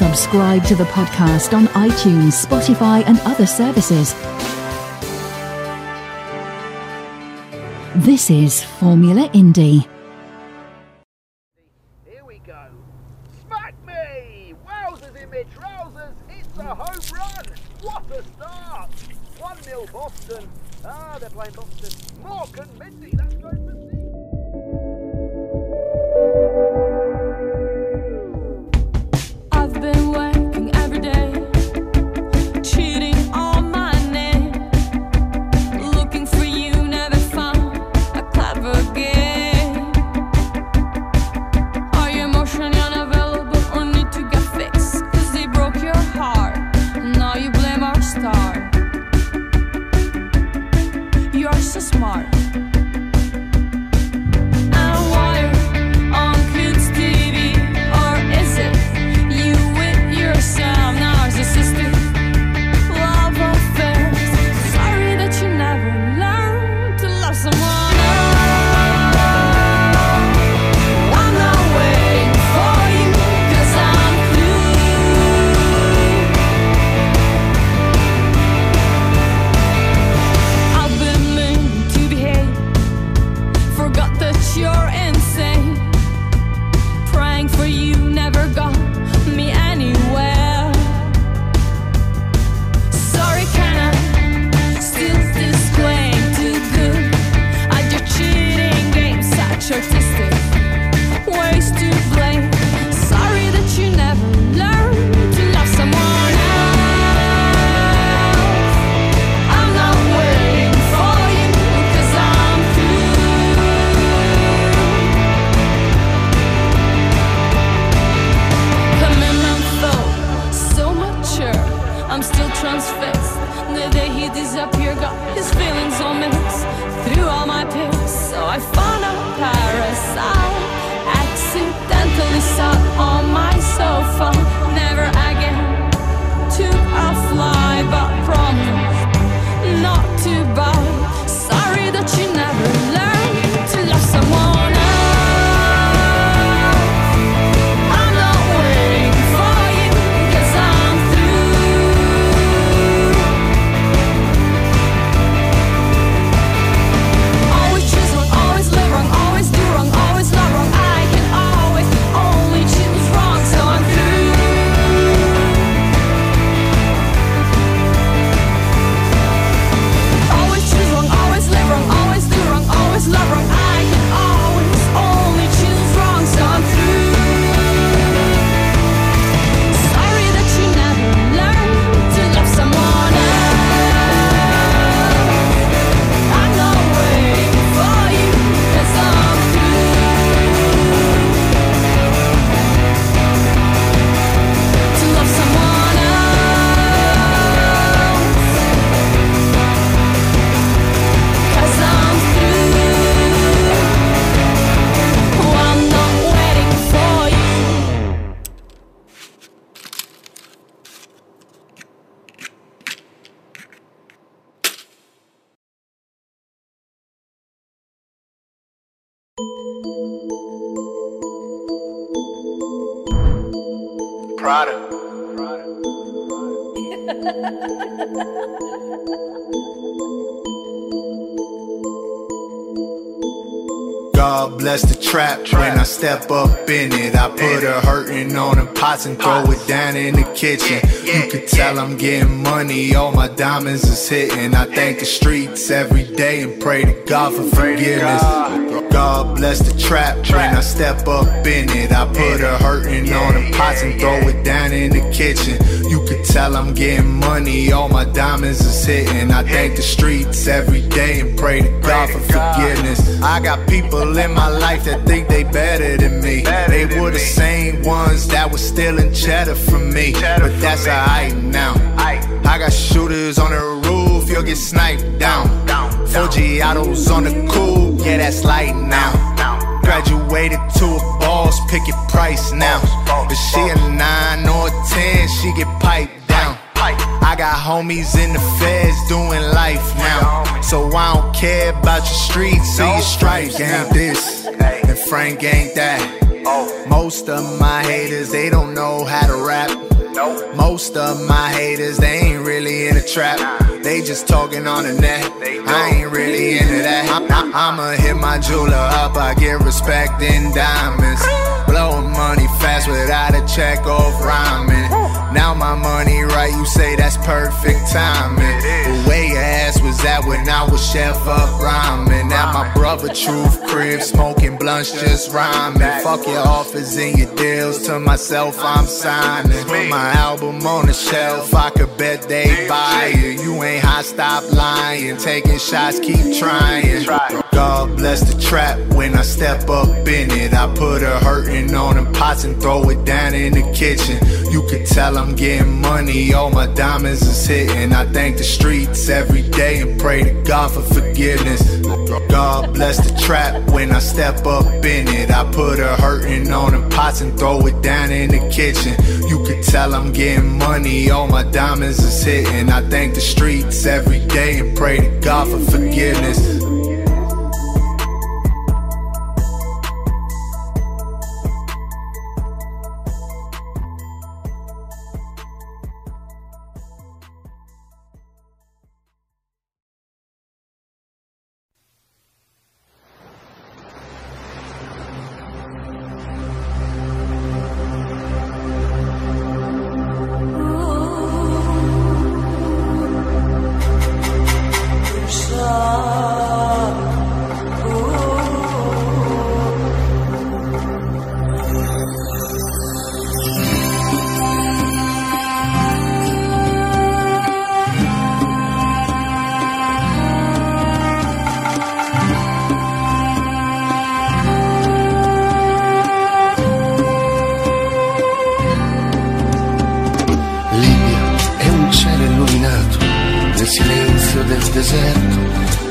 Subscribe to the podcast on iTunes, Spotify, and other services. This is Formula Indie. Here we go. Smack me! Wowzers in me trousers! It's a home run! What a start! 1 0 Boston. Ah, they're playing Boston. Morgan Mindy, step up in it, I put a hurtin' on the pots and throw it down in the kitchen. You could tell I'm getting money, all my diamonds is hitting. I thank the streets every day and pray to God for forgiveness. God bless the trap. When I step up in it, I put a hurtin' on the pots and throw it down in the kitchen. You could tell I'm getting money, all my diamonds is hitting. I thank the streets every day and pray to God for forgiveness. I got people in my life that think they better than me. They were the same ones that was stealing cheddar from me. But that's alright now. I got shooters on the roof, you'll get sniped down. Four Giottos on the cool, yeah, that's light now. Graduated to a boss, pick your price now. If she a 9 or a 10, she get piped down. I got homies in the feds doing life now. So I don't care about your streets or your stripes. Ain't this, and Frank ain't that. Most of my haters, they don't know how to rap. Most of my haters, they ain't really in the trap. They just talking on the net. I ain't really into that. I, am going to hit my jeweler up. I get respect in diamonds. Blowing money fast without a check off rhyming. Now my money right, you say that's perfect timing. The way your ass was at when I was chef up rhyming. Now my brother truth crib smoking blunts just rhyming. Fuck your offers and your deals. To myself I'm signing. Put my album on the shelf. I could bet they buy it. You ain't hot, stop lying. Taking shots, keep trying. God bless the trap when I step up in it. I put a hurtin' on them pots and throw it down in the kitchen. You could tell I'm getting money, all my diamonds is hitting. I thank the streets every day and pray to God for forgiveness. God bless the trap when I step up in it. I put a hurtin' on them pots and throw it down in the kitchen. You could tell I'm getting money, all my diamonds is hitting. I thank the streets every day and pray to God for forgiveness. silenzio del deserto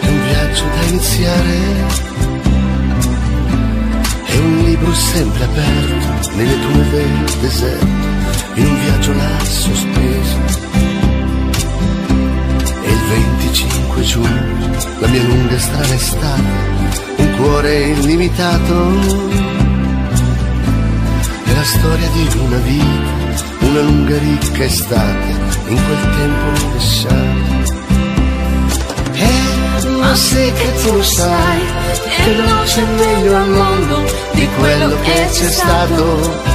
è un viaggio da iniziare. È un libro sempre aperto nelle tue del deserto, in un viaggio là sospeso. È il 25 giugno, la mia lunga e strana estate, un cuore illimitato. È la storia di una vita, una lunga ricca estate in quel tempo vessare. Eh, ma sì che tu lo sai, e non c'è meglio al mondo di quello che c'è stato.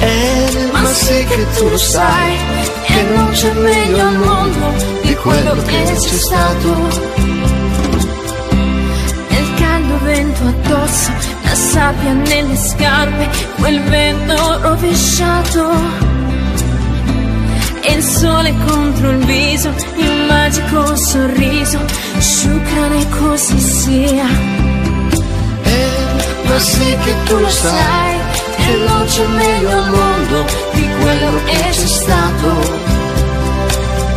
Eh, ma sì che tu lo sai, e non c'è meglio al mondo di quello che c'è stato vento addosso, la sabbia nelle scarpe, quel vento rovesciato e il sole contro il viso, il magico sorriso, sciucrane così sia. Eh, ma sì che tu lo sai, che non c'è meglio al mondo di quello che c'è stato.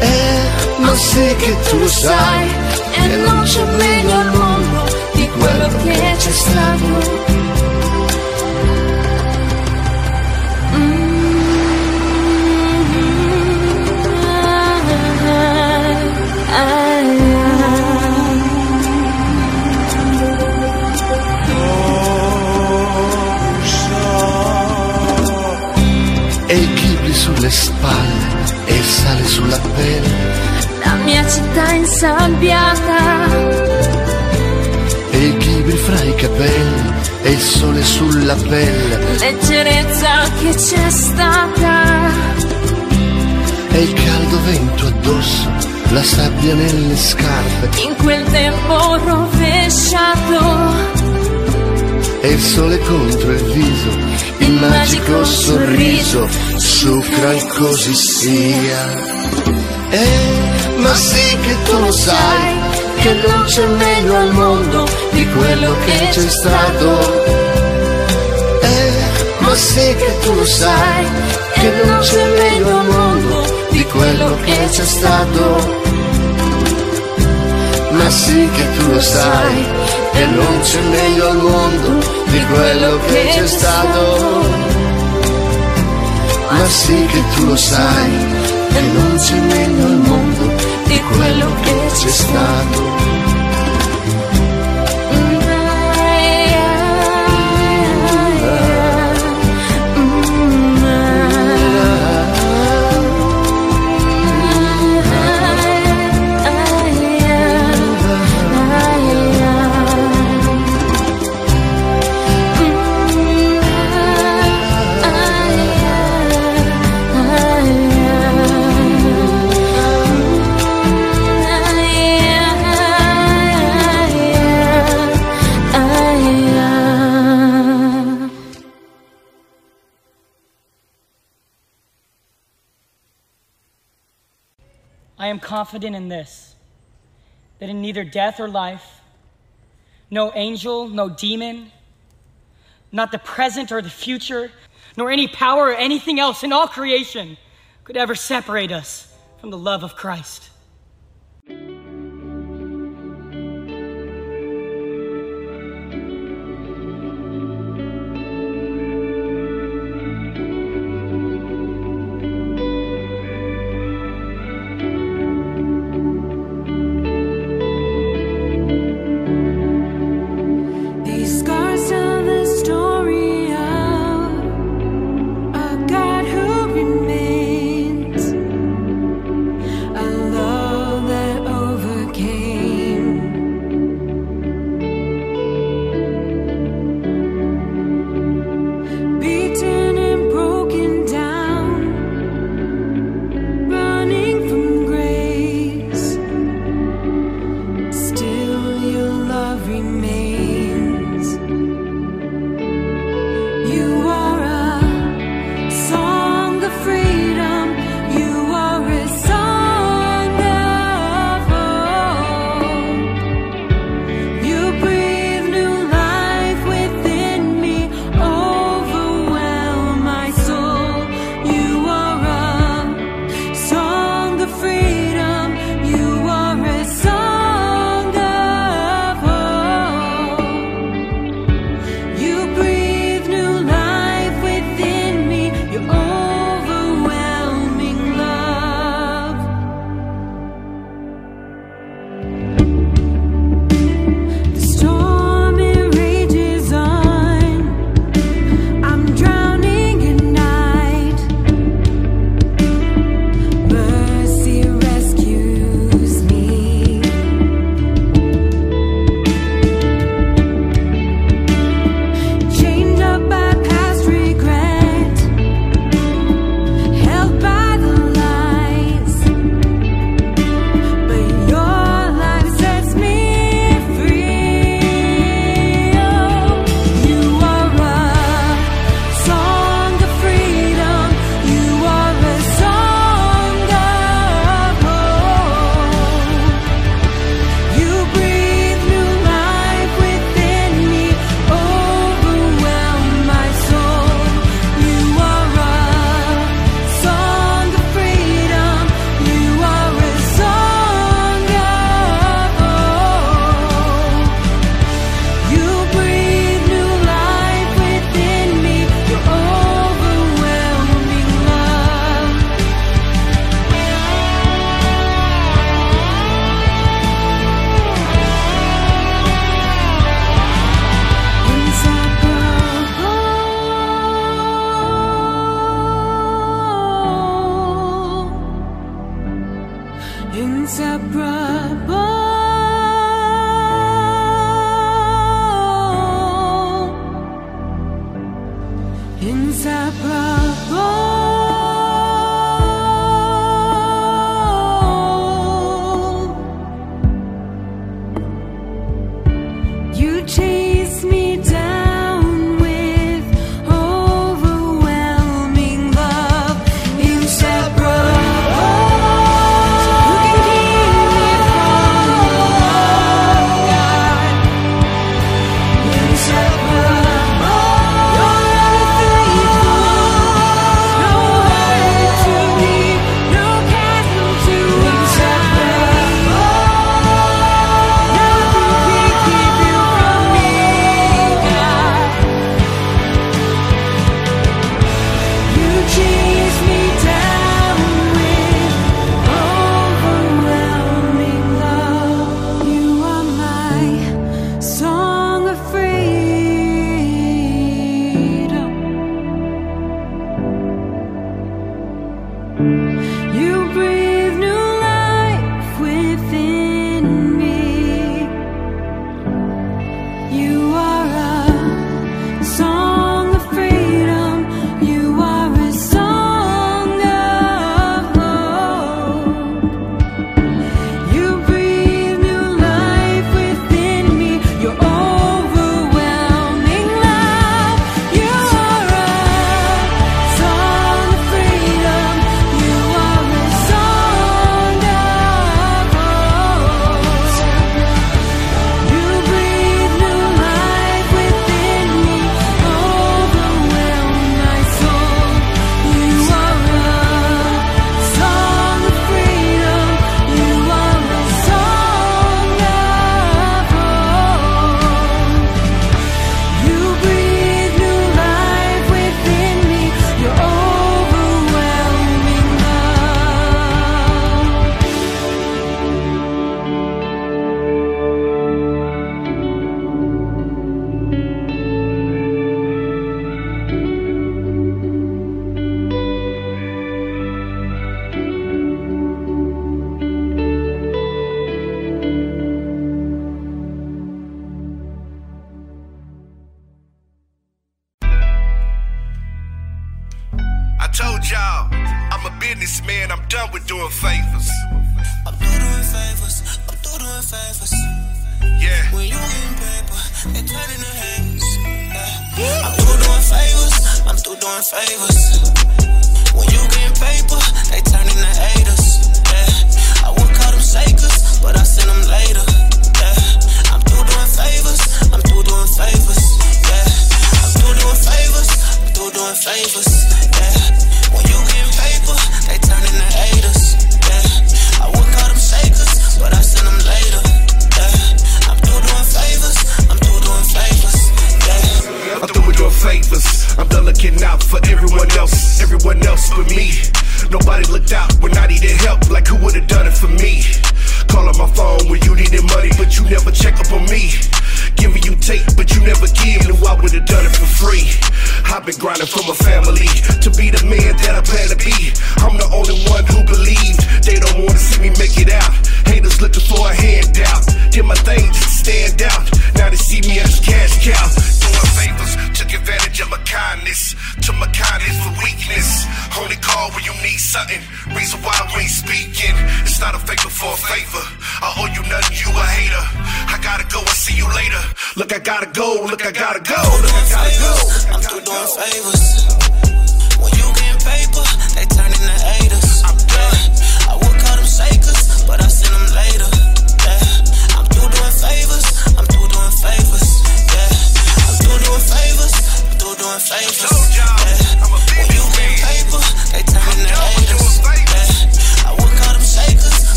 Eh, ma sì che tu lo sai, e non c'è meglio al mondo di quello che c'è stato. le spalle e il sale sulla pelle. La mia città insabbiata. E i ghibri fra i capelli e il sole sulla pelle. Leggerezza che c'è stata. E il caldo vento addosso, la sabbia nelle scarpe. In quel tempo rovesciato e il sole contro il viso, il, magico sorriso, sucra così sia. Eh, ma sì che tu lo sai, che non c'è meglio al mondo di quello che c'è stato. Eh, ma sì che tu lo sai, che non c'è meglio al mondo di quello che c'è stato. Ma sì che tu lo sai, che non c'è meglio al mondo di quello che c'è stato. Ma sì che tu lo sai, che non c'è meglio al mondo di quello che c'è stato. Confident in this that in neither death or life, no angel, no demon, not the present or the future, nor any power or anything else in all creation could ever separate us from the love of Christ.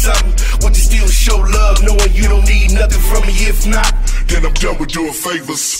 something. Want to still show love, knowing you don't need nothing from me. If not, then I'm done with doing favors.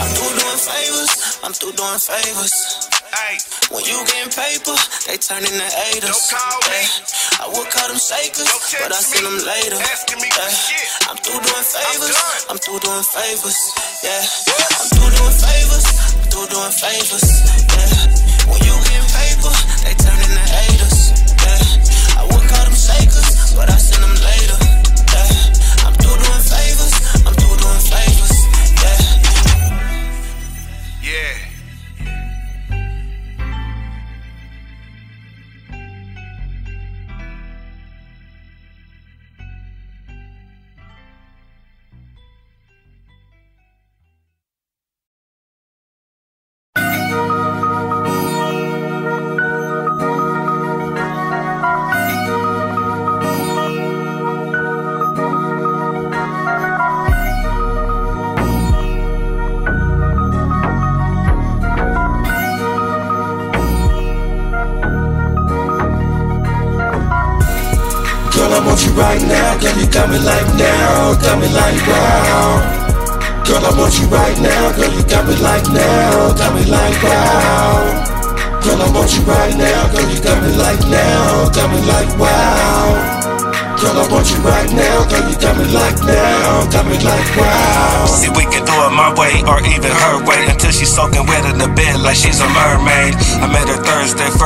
I'm through doing favors. I'm through doing favors. Ay. When you getting paper, they turn into haters. Don't call me. I would call them shakers, but I send them later. Asking me. I'm through doing favors. I'm, I'm through doing favors. Yeah. I'm through doing favors through doing favors. Yeah. When you get paper, they turn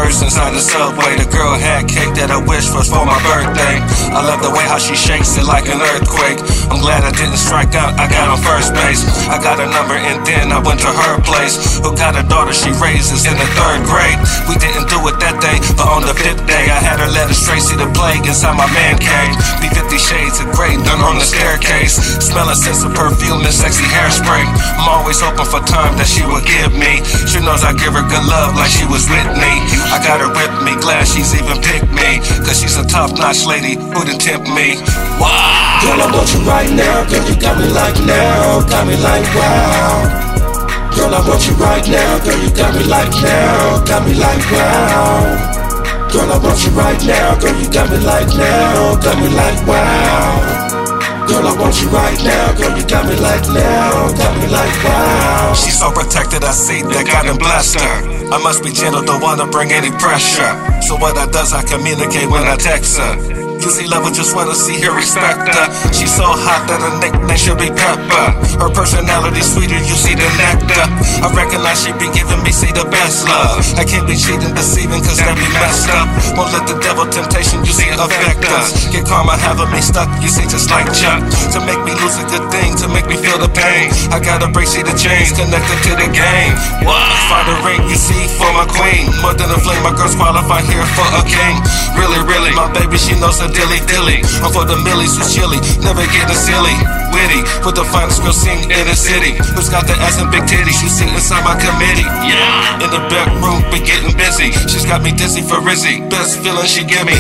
first inside the subway. The girl had cake that I wish was for my birthday. I love the way how she shakes it like an earthquake. I'm glad I didn't strike out. I got on first base. I got a number and then I went to her place. Who got a daughter she raises in the third grade. We didn't do it that day, but on the fifth day I had her let straight see the plague inside my man cave. Be 50 shades of gray done on the staircase. Smell a sense of perfume and sexy hairspray. I'm always hoping for time that she will give me. She knows I give her good love like she was with me. I got her with me, glad she's even picked me. Cause she's a top notch lady who didn't tempt me. Wow. Girl, I want you right now. Girl, you got me like now. Got me like wow. Girl, I want you right now. Girl, you got me like now. Got me like wow. Girl, I want you right now. Girl, you got me like now. Got me like wow. Girl, I want you right now. Girl, you got me like now. Got me like wow. She's so protected, I see that God done blessed her. I must be gentle, don't wanna bring any pressure. So what I does, I communicate when I text her. Usually level just wanna see her respect her. She's so hot that her nickname should be Pepper. Her personality sweeter, you see the nectar. I recognize she be giving me, see the best love. I can't be cheating, deceiving, cause that be messed up. Won't let the devil temptation, you see, affect us. Get karma having me stuck, you see, just like Chuck. To make me lose a good thing, to make me feel the pain. I gotta break, see the chains connected to the game. What? Find a ring, you see, for my queen. More than a flame, my girl's qualified here for a king. Really, really, my baby, she knows the dilly dilly. I'm for the millies who's chilly, never getting silly. Witty, with the finest girl sing in the city. Who's got the ass and big titties? She sing inside my committee. Yeah, in the back room, we getting busy. She's got me dizzy for Rizzy. Best feeling she give me.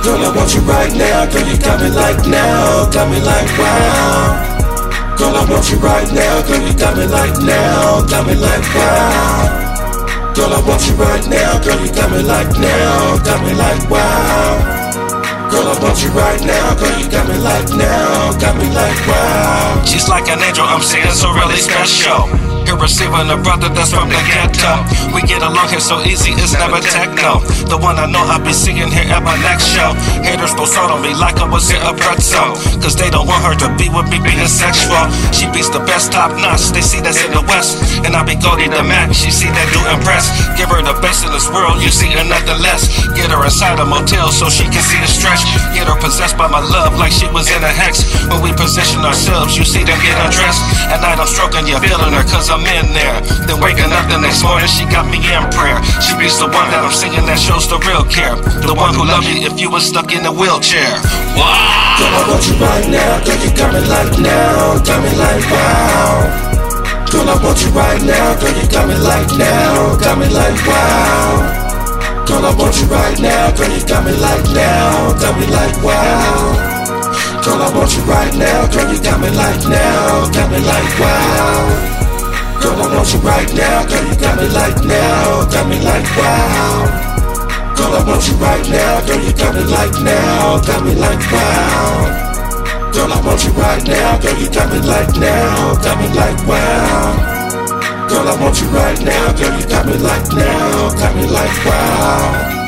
Girl, I want you right now. Girl, you got me like now. Got me like wow. Girl, I want you right now. Girl, you got me like now. Got me like wow. Girl, I want you right now. Girl, you got me like now. Got me like wow. Girl, I want you right now. Girl, you got me like now. Got me like wow. She's like an angel, I'm seeing so really special. Here receiving a brother that's from the ghetto. We get along here so easy, it's never techno. The one I know I'll be singing here at my next show. Haters go sold on me like I was in a pretzel. Cause they don't want her to be with me being sexual. She beats the best top notch, they see that's in the west. And I be goading the Mac, she see that do impress. Give her the best in this world, you see her nothing less. Get her inside a motel so she can see the stretch. Get her possessed by my love like she was in a hex. When we position ourselves, you see them get undressed. At night I'm stroking you, feeling her cause I'm in there. Then waking up the next morning, she got me in prayer. She beats the one that I'm singing that shows the real care. The one who loves you if you was stuck in a wheelchair. Wow! Girl, I want you right now. Girl, you got me like now. Got me like wow. Girl, I want you right now. Girl, you got me like now. Got me like wow. Girl, I want you right now. Girl, you got me like now. Got me like wow. Girl, I want you right now. Girl, you got me like now. Got me like wow. Girl, I want you right now. Girl, you got me like now. Got me like wow. Girl, I want you right now. Girl, you got me like now. Got me like wow. Girl, I want you right now. Girl, you got me like now. Got me like wow. Girl, I want you right now. Girl, you got me like now. Got me like wow.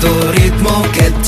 Questo ritmo che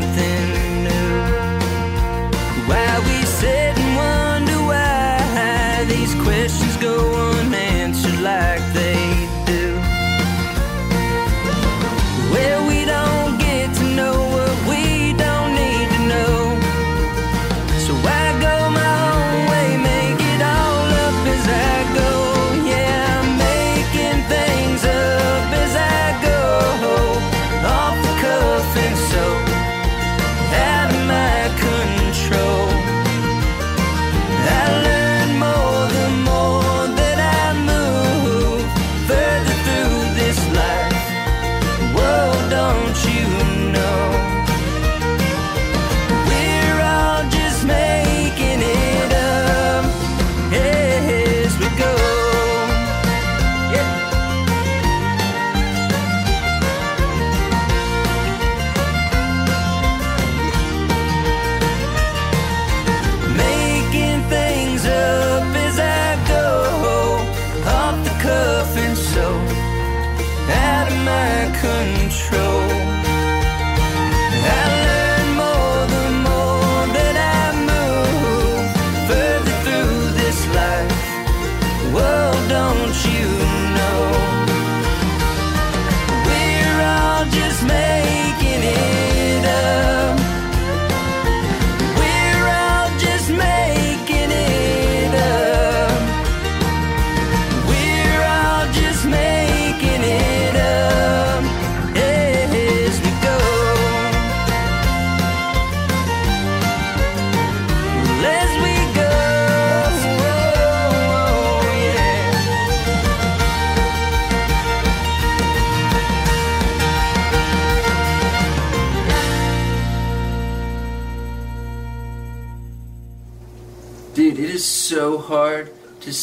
something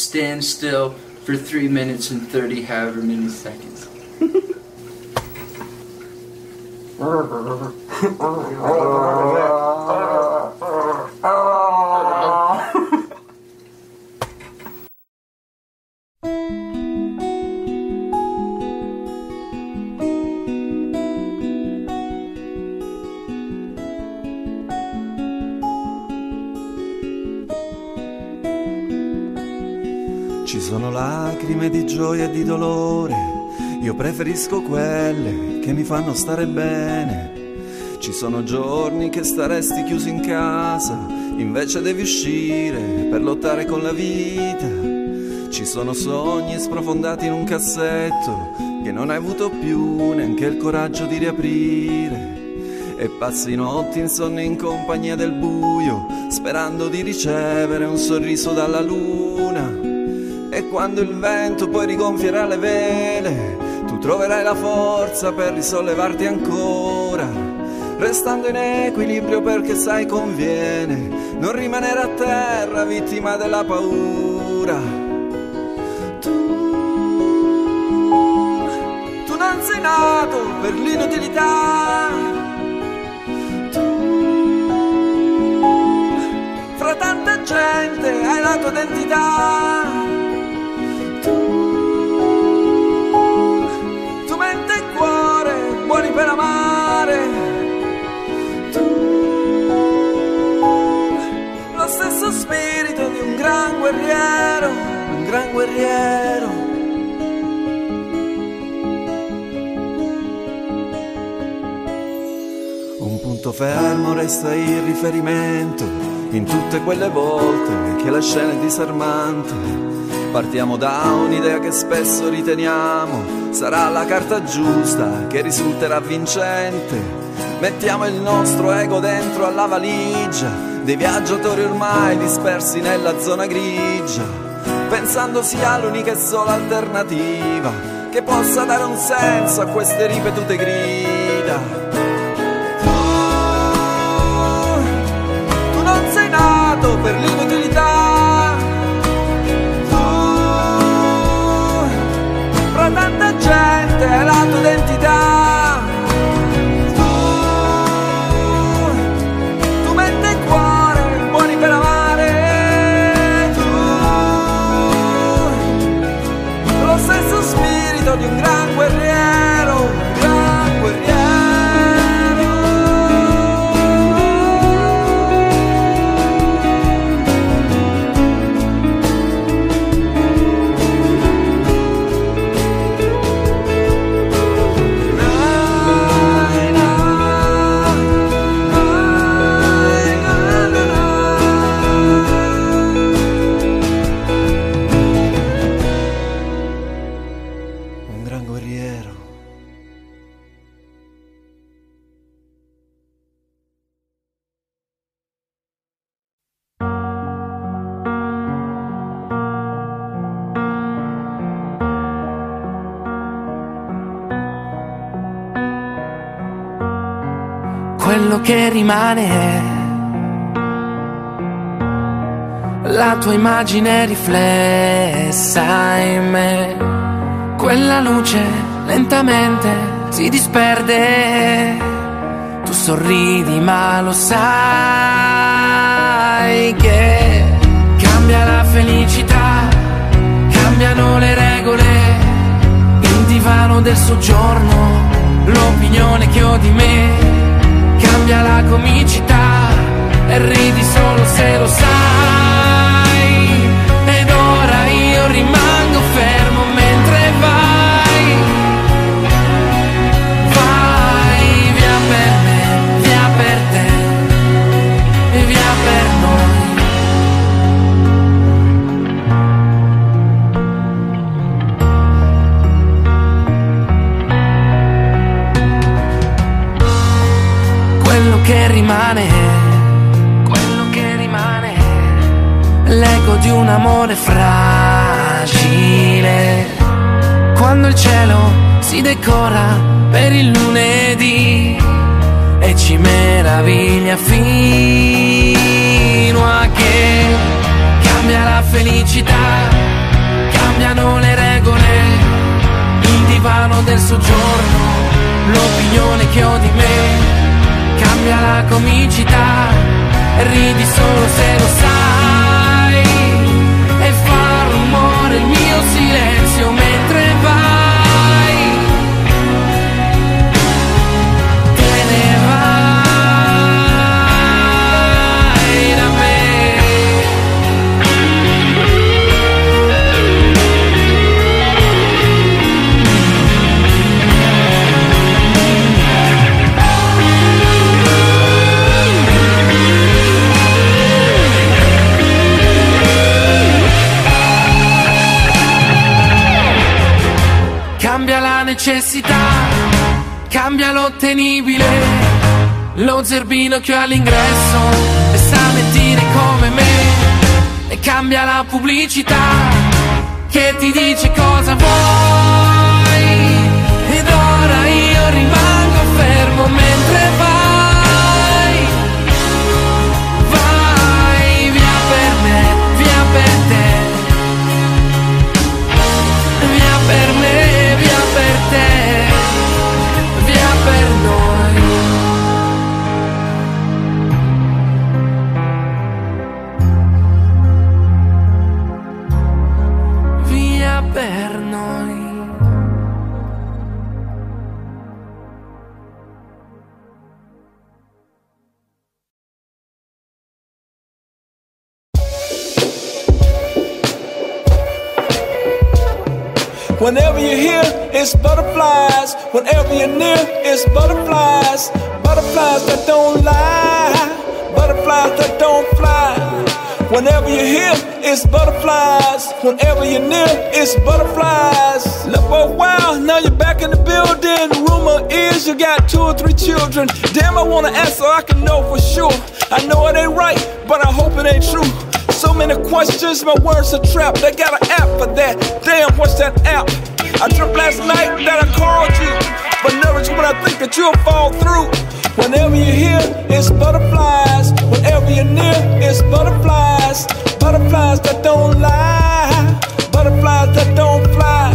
stand still for 3 minutes and 30 however many seconds. Preferisco quelle che mi fanno stare bene. Ci sono giorni che staresti chiuso in casa, invece devi uscire per lottare con la vita. Ci sono sogni sprofondati in un cassetto che non hai avuto più neanche il coraggio di riaprire. E passi notti insonni in compagnia del buio, sperando di ricevere un sorriso dalla luna. E quando il vento poi rigonfierà le vele, troverai la forza per risollevarti ancora. Restando in equilibrio perché sai conviene non rimanere a terra vittima della paura. Tu, tu non sei nato per l'inutilità. Tanta gente hai la tua identità. Guerriero, un gran guerriero. Un punto fermo resta il riferimento in tutte quelle volte che la scena è disarmante. Partiamo da un'idea che spesso riteniamo sarà la carta giusta che risulterà vincente. Mettiamo il nostro ego dentro alla valigia dei viaggiatori ormai dispersi nella zona grigia, pensando sia l'unica e sola alternativa che possa dare un senso a queste ripetute grida. Tu non sei nato per l'inutilità. Tu, fra tanta gente, è la tua identità. Che rimane la tua immagine riflessa in me. Quella luce lentamente si disperde. Tu sorridi ma lo sai che cambia la felicità, cambiano le regole, il divano del soggiorno, l'opinione che ho di me cambia la comicità e ridi solo se lo sai. Ed ora io rimango quello che rimane, quello che rimane, l'eco di un amore fragile. Quando il cielo si decora per il lunedì e ci meraviglia fino a che felicità, cambiano le regole, il divano del soggiorno, l'opinione che ho di me, cambia la comicità, ridi solo se lo sai, cambia l'ottenibile, lo zerbino che ho all'ingresso e sa mentire come me, e cambia la pubblicità che ti dice cosa vuoi, ed ora io rimango fermo mentre vai, butterflies. Whenever you're near, it's butterflies. Butterflies that don't lie. Butterflies that don't fly. Whenever you're here, it's butterflies. Whenever you're near, it's butterflies. Look, oh wow, now you're back in the building. Rumor is you got two or three children. Damn, I wanna ask so I can know for sure. I know it ain't right, but I hope it ain't true. So many questions, my words are trapped. They got an app for that. Damn, what's that app? I dreamt last night that I called you, but nervous when I think that you'll fall through. Whenever you're here, it's butterflies. Whenever you're near, it's butterflies. Butterflies that don't lie. Butterflies that don't fly.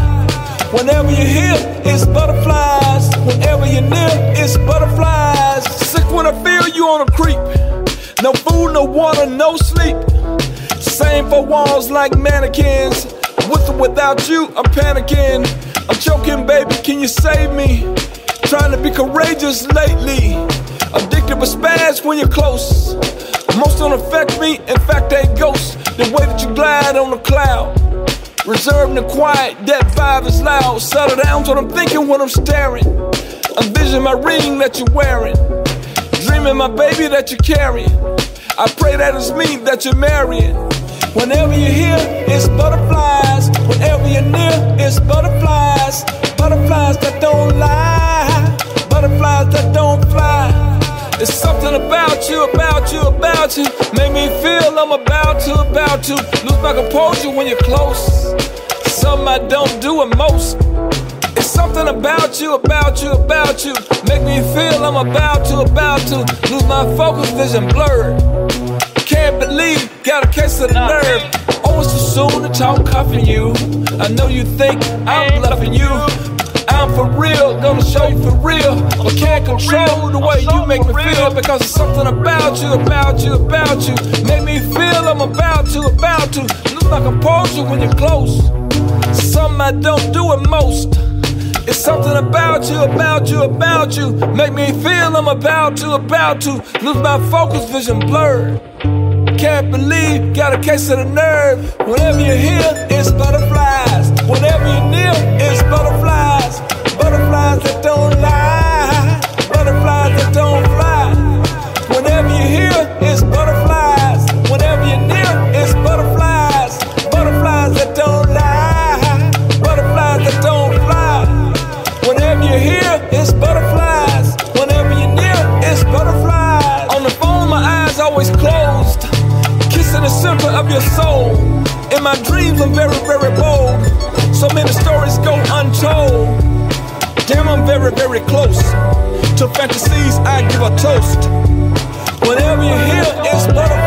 Whenever you're here, it's butterflies. Whenever you're near, it's butterflies. Sick when I feel you on a creep. No food, no water, no sleep. Same for walls like mannequins. With or without you, I'm panicking. I'm choking, baby, can you save me? Trying to be courageous lately. Addicted but spaz when you're close. Most don't affect me, in fact, they ghosts. The way that you glide on the cloud. Reserved and quiet, that vibe is loud. Settle down's what I'm thinking when I'm staring. Envision my ring that you're wearing. Dreaming my baby that you're carrying. I pray that it's me that you're marrying. Whenever you're here, it's butterflies. Whenever you're near, it's butterflies. Butterflies that don't lie. Butterflies that don't fly. It's something about you, about you, about you. Make me feel I'm about to, about to lose my composure when you're close. Something I don't do at most. It's something about you, about you, about you. Make me feel I'm about to, about to lose my focus, vision blurred. Can't believe, got a case of the nerve. It's too soon to talk cuffing you. I know you think I'm bluffing you. I'm for real, gonna show you for real. But can't control the way you make me feel because it's something about you, about you, about you. Make me feel I'm about to, about to Look lose my composure when you're close. Something I don't do at most. It's something about you, about you, about you. Make me feel I'm about to, about to lose my focus, vision blurred. Can't believe, got a case of the nerve. Whenever you're here, it's butterflies. Whenever you're near, it's butterflies. Butterflies that don't lie. Butterflies that don't Of your soul. In my dreams, I'm very, very bold. So many stories go untold. Damn, I'm very, very close. To fantasies, I give a toast. Whenever you hear, it's butterflies.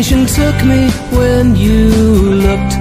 Took me when you looked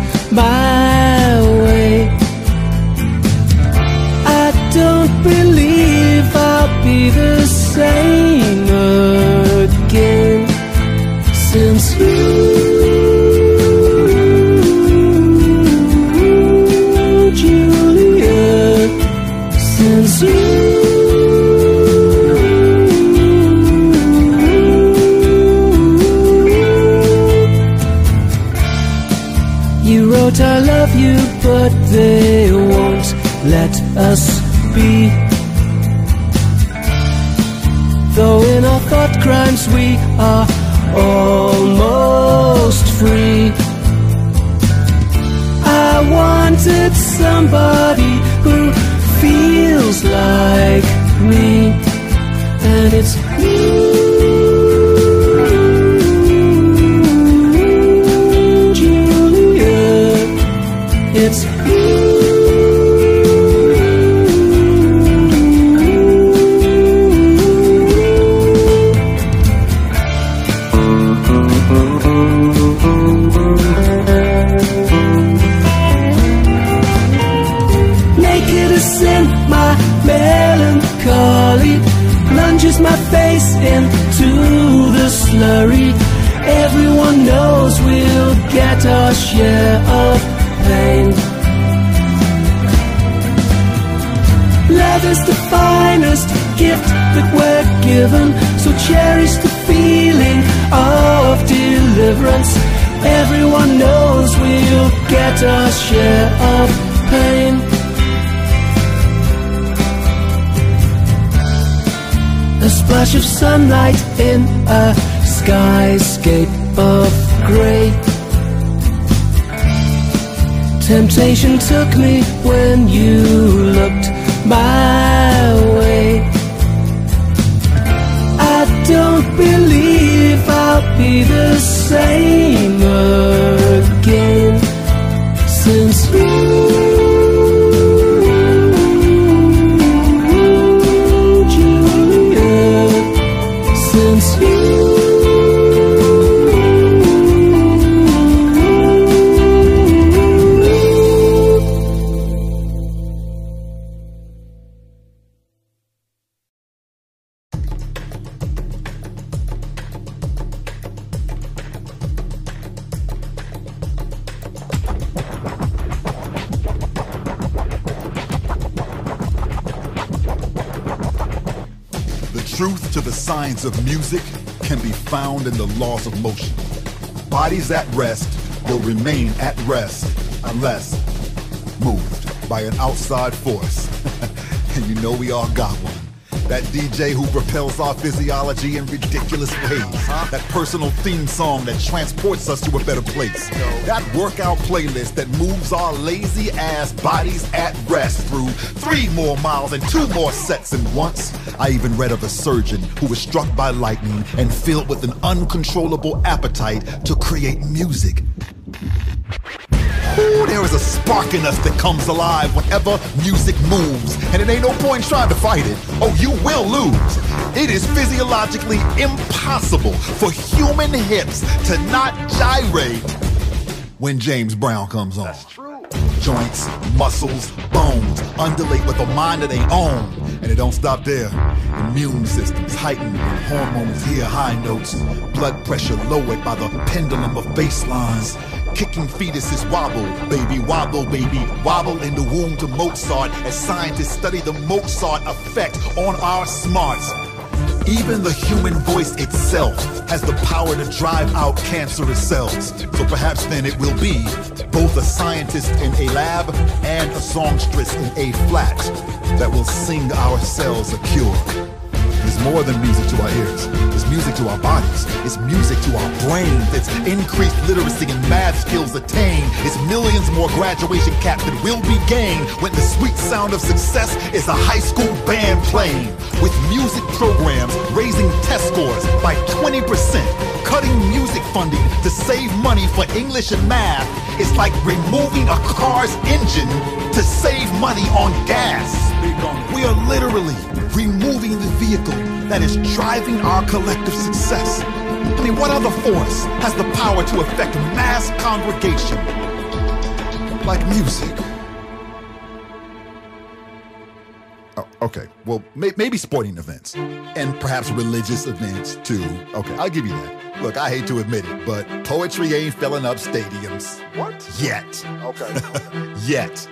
Temptation took me when you looked my way. I don't believe I'll be the same At rest will remain at rest unless moved by an outside force. and you know we all got one. That DJ who propels our physiology in ridiculous ways. That personal theme song that transports us to a better place. That workout playlist that moves our lazy ass bodies at rest through three more miles and two more sets than once. I even read of a surgeon who was struck by lightning and filled with an uncontrollable appetite to create music. Ooh, there is a spark in us that comes alive whenever music moves, and it ain't no point trying to fight it. Oh, you will lose. It is physiologically impossible for human hips to not gyrate when James Brown comes on. That's true. Joints, muscles, bones undulate with a mind of their own. And it don't stop there. Immune systems heightened when hormones hear high notes. Blood pressure lowered by the pendulum of bass lines. Kicking fetuses wobble, baby, wobble, baby, wobble in the womb to Mozart as scientists study the Mozart effect on our smarts. Even the human voice itself has the power to drive out cancerous cells. So perhaps then it will be both a scientist in a lab and a songstress in A flat that will sing our cells a cure. More than music to our ears. It's music to our bodies. It's music to our brains. It's increased literacy and math skills attained. It's millions more graduation caps that will be gained when the sweet sound of success is a high school band playing. With music programs raising test scores by 20%, cutting music funding to save money for English and math. It's like removing a car's engine to save money on gas. We are literally removing the vehicle that is driving our collective success. I mean, what other force has the power to affect mass congregation like music? Oh, okay, well, may- maybe sporting events and perhaps religious events too. Okay, I'll give you that. Look, I hate to admit it, but poetry ain't filling up stadiums. What? Yet. Okay. Yet.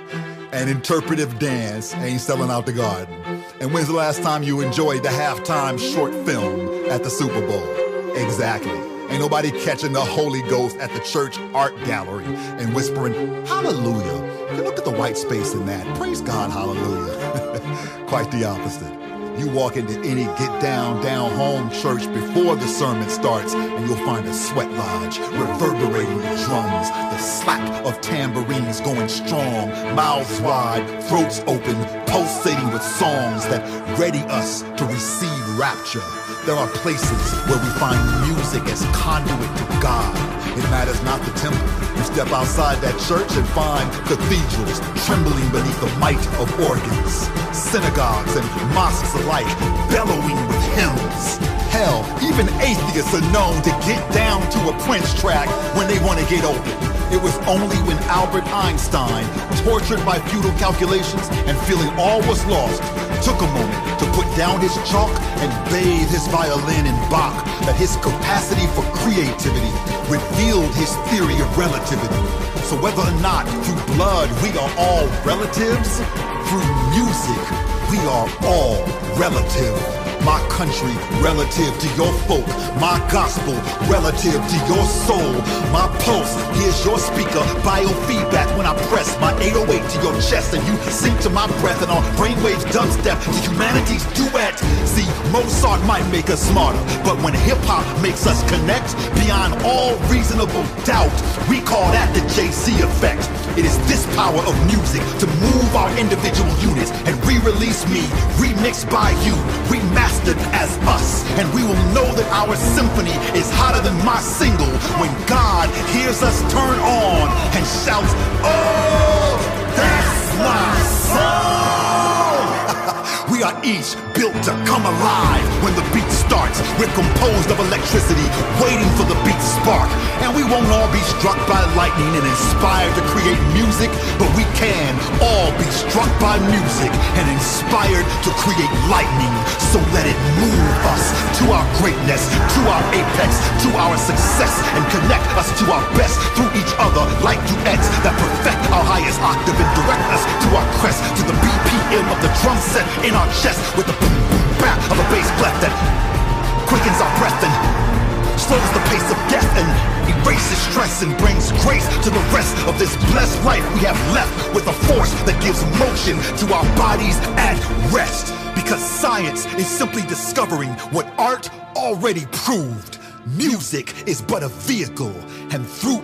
And interpretive dance ain't selling out the garden. And when's the last time you enjoyed the halftime short film at the Super Bowl? Exactly. Ain't nobody catching the Holy Ghost at the church art gallery and whispering, Hallelujah. You look at the white space in that. Praise God, hallelujah. Quite the opposite. You walk into any get down, down home church before the sermon starts, and you'll find a sweat lodge reverberating the drums, the slap of tambourines going strong, mouths wide, throats open, pulsating with songs that ready us to receive rapture. There are places where we find music as conduit to God. It matters not the temple. Step outside that church and find cathedrals trembling beneath the might of organs, synagogues and mosques alike bellowing with hymns. Hell, even atheists are known to get down to a Prince track when they want to get open. It was only when Albert Einstein, tortured by futile calculations and feeling all was lost, took a moment to put down his chalk and bathe his violin in Bach that his capacity for creativity revealed his theory of relativity. So whether or not through blood we are all relatives, through music we are all relative. My country relative to your folk. My gospel relative to your soul. My pulse, here's your speaker. Biofeedback when I press my 808 to your chest and you sink to my breath and our brainwaves dubstep to humanity's duet. See, Mozart might make us smarter, but when hip hop makes us connect beyond all reasonable doubt, we call that the Jay-Z effect. It is this power of music to move our individual units and re-release me, remixed by you, remastered as us. And we will know that our symphony is hotter than my single when God hears us turn on and shouts, Oh, that's my song! We are each built to come alive when the beat starts. We're composed of electricity, waiting for the beat spark. And we won't all be struck by lightning and inspired to create music, but we can all be struck by music and inspired to create lightning. So let it move us to our greatness, to our apex, to our success, and connect us to our best through each other like duets that perfect our highest octave and direct us to our crest, to the BPM of the drum set in our chest with the bap of a bass clef that quickens our breath and slows the pace of death and erases stress and brings grace to the rest of this blessed life we have left with a force that gives motion to our bodies at rest. Because science is simply discovering what art already proved. Music is but a vehicle, and through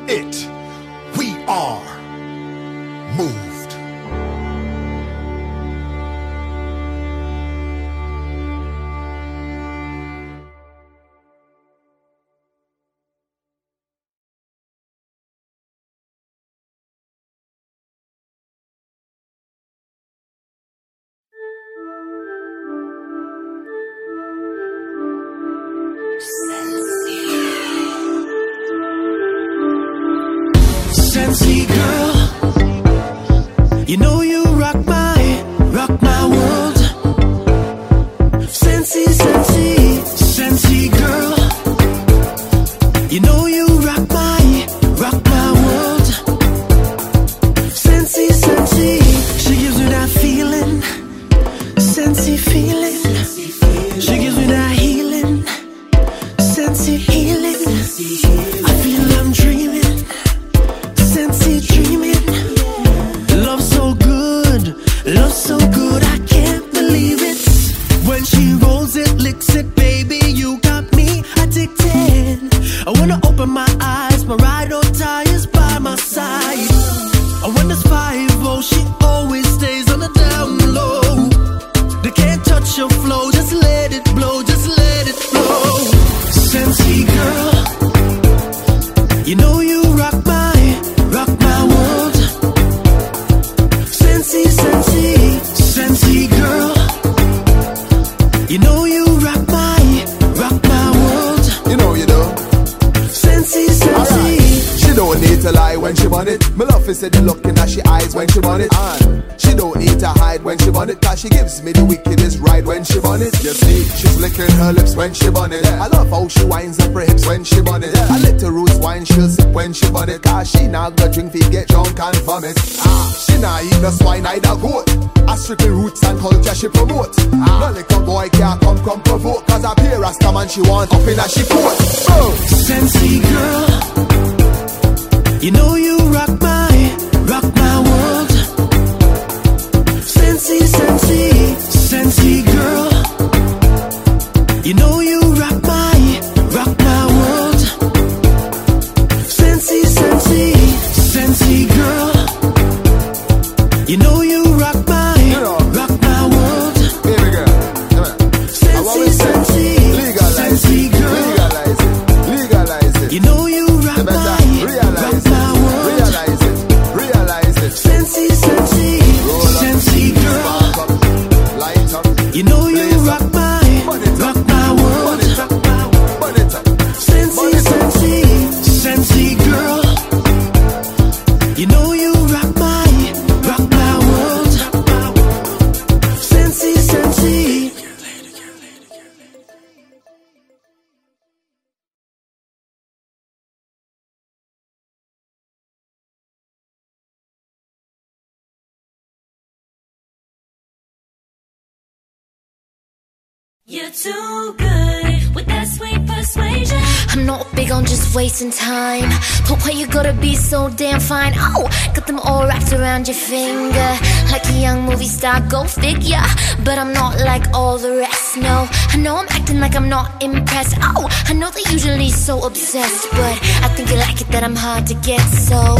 wasting time. But why you gotta be so damn fine? Oh, got them all wrapped around your finger. Like a young movie star, go figure. But I'm not like all the rest, no. I know I'm acting like I'm not impressed. Oh, I know they're usually so obsessed. But I think you like it that I'm hard to get, so.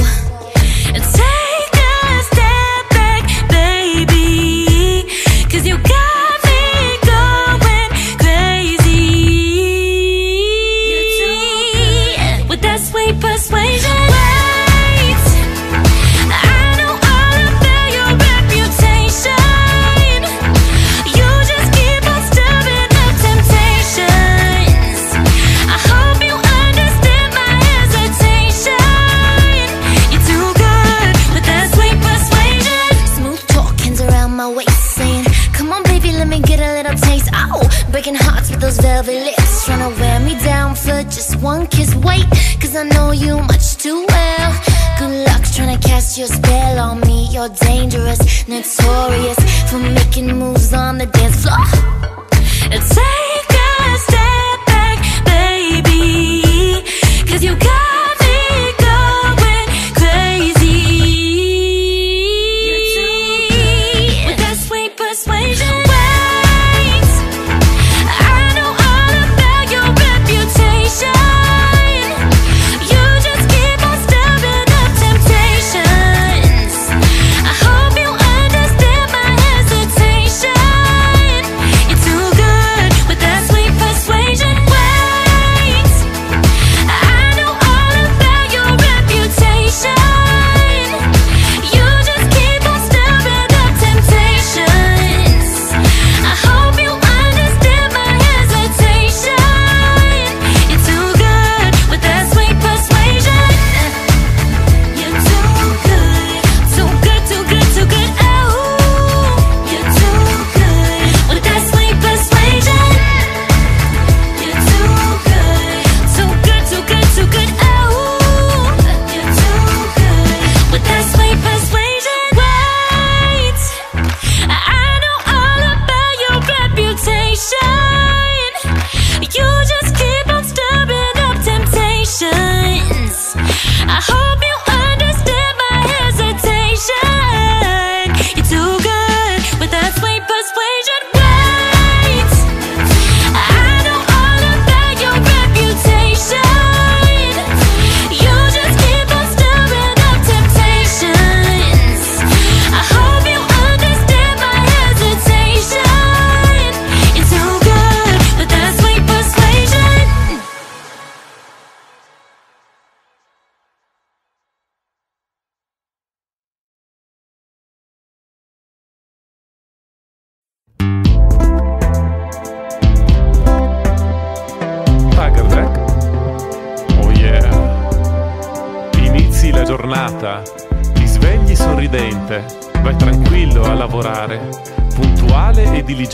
Take a step back, baby. Cause you got breaking hearts with those velvet lips. Trying to wear me down for just one kiss. Wait, cause I know you much too well. Good luck trying to cast your spell on me. You're dangerous, notorious for making moves on the dance floor. Take a step back, baby. Cause you got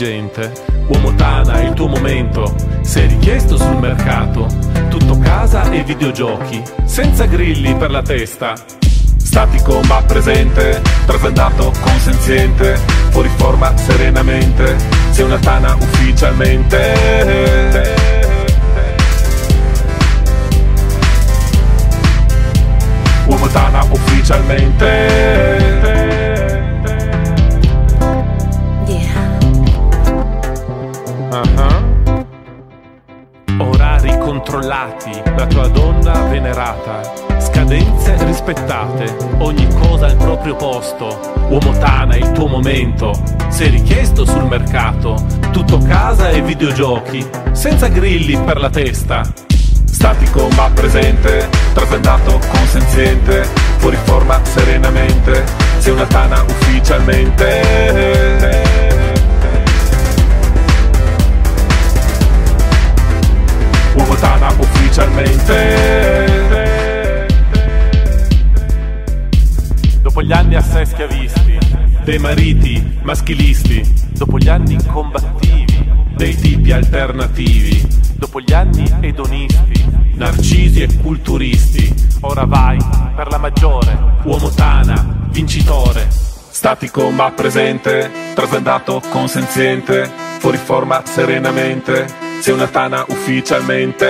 puntuale e diligente. Uomo Tana è il tuo momento, sei richiesto sul mercato, tutto casa e videogiochi, senza grilli per la testa. Statico ma presente, trasandato consenziente, fuori forma serenamente, sei una Tana ufficialmente. Uomo Tana ufficialmente. Controllati, la tua donna venerata, scadenze rispettate, ogni cosa al proprio posto. Uomo Tana il tuo momento, sei richiesto sul mercato, tutto casa e videogiochi, senza grilli per la testa. Statico ma presente, trasandato consenziente, fuori forma serenamente, sei una tana ufficialmente. Tana ufficialmente. Dopo gli anni assai schiavisti, dei mariti maschilisti, dopo gli anni combattivi, dei tipi alternativi, dopo gli anni edonisti, narcisi e culturisti, ora vai per la maggiore, uomo tana, vincitore. Statico ma presente, trasandato consenziente, fuori forma serenamente, sei una tana ufficialmente.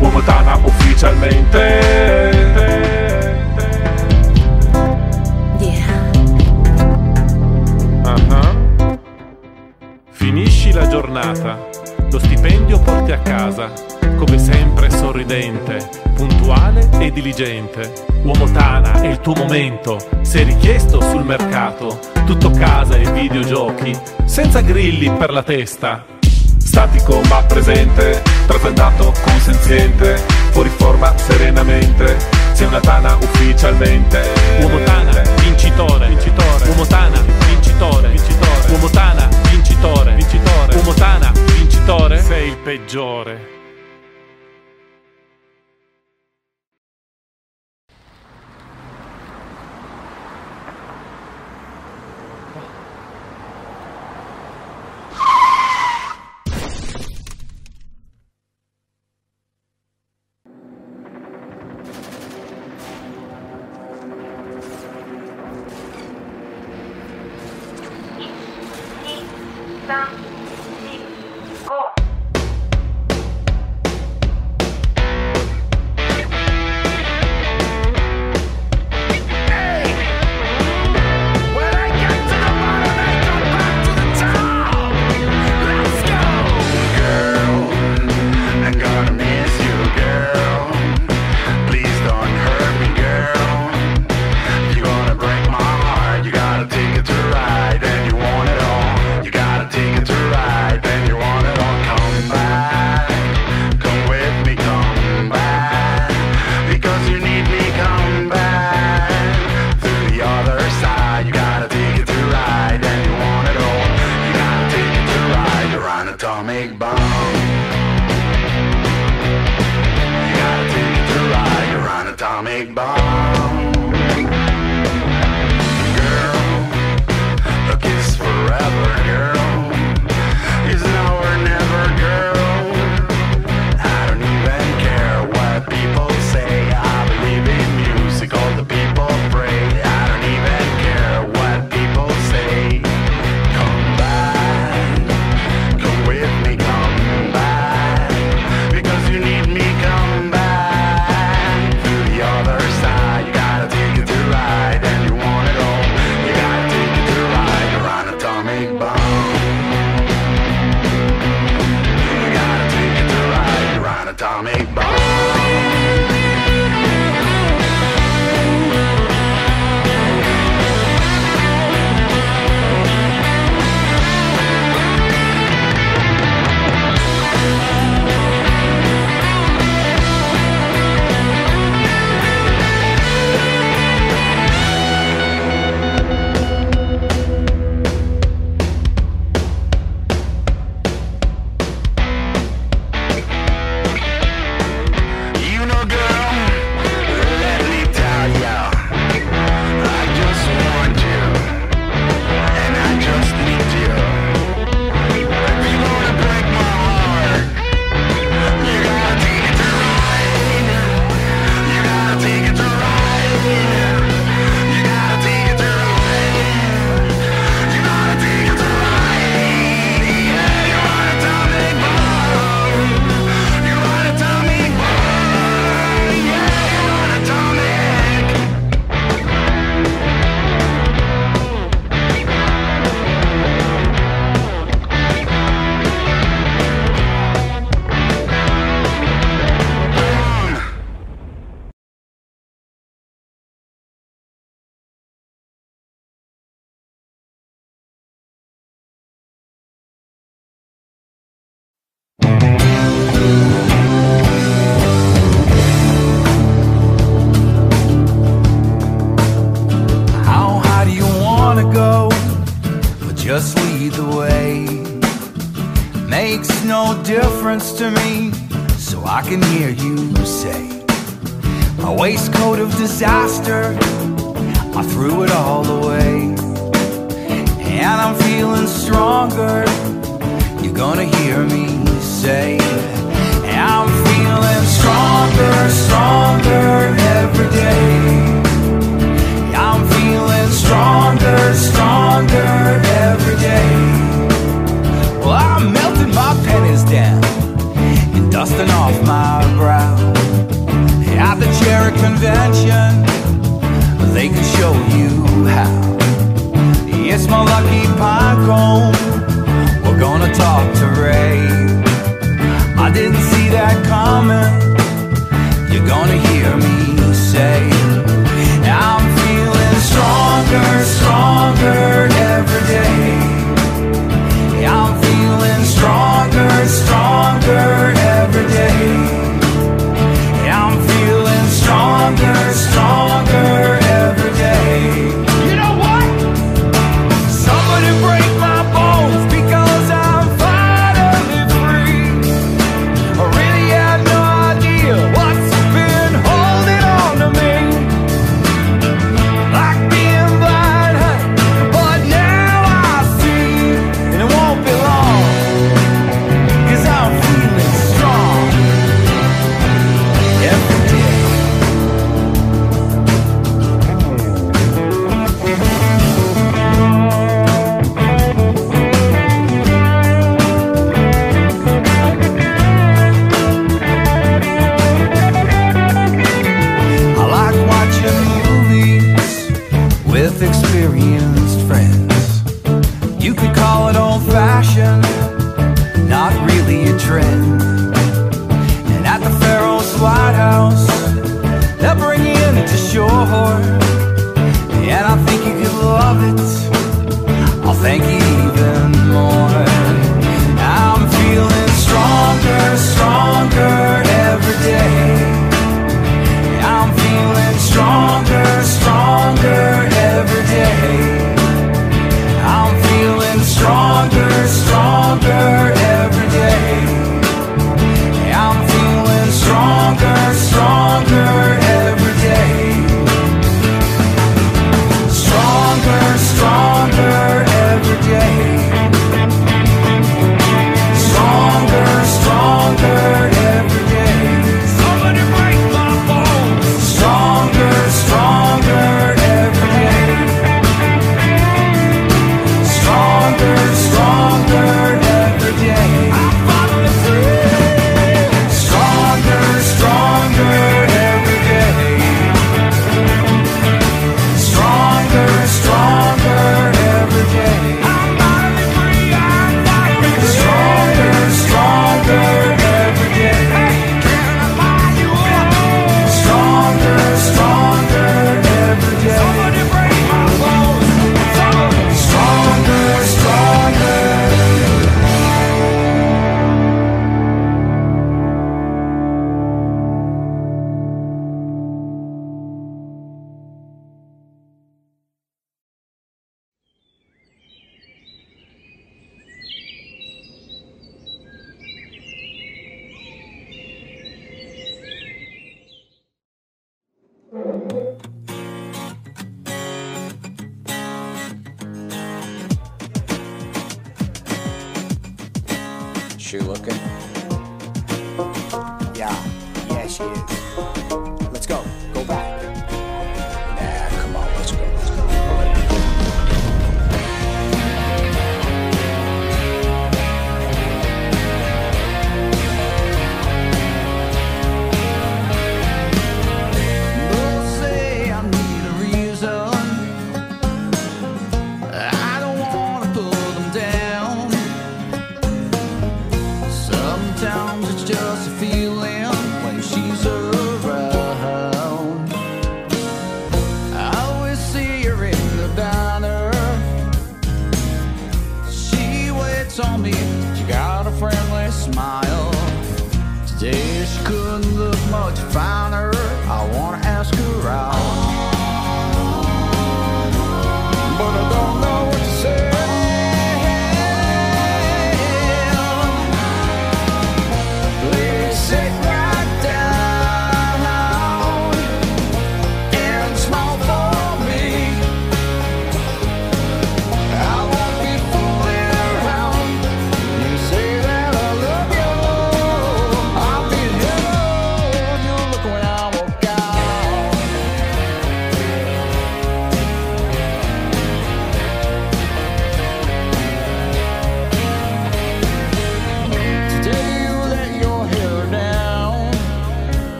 Uomo tana ufficialmente. Finisci la giornata, lo stipendio porti a casa, come sempre sorridente, puntuale e diligente. Uomo Tana è il tuo momento, sei richiesto sul mercato, tutto casa e videogiochi, senza grilli per la testa. Statico ma presente, trasandato consenziente, fuori forma serenamente, sei una Tana ufficialmente. Uomo Tana, vincitore, vincitore. Uomo Tana, vincitore, vincitore. Uomo Tana, vincitore, vincitore. Uomo Tana, vincitore. Sei il peggiore. Tommy.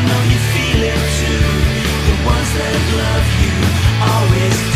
I know you feel it too. The ones that love you always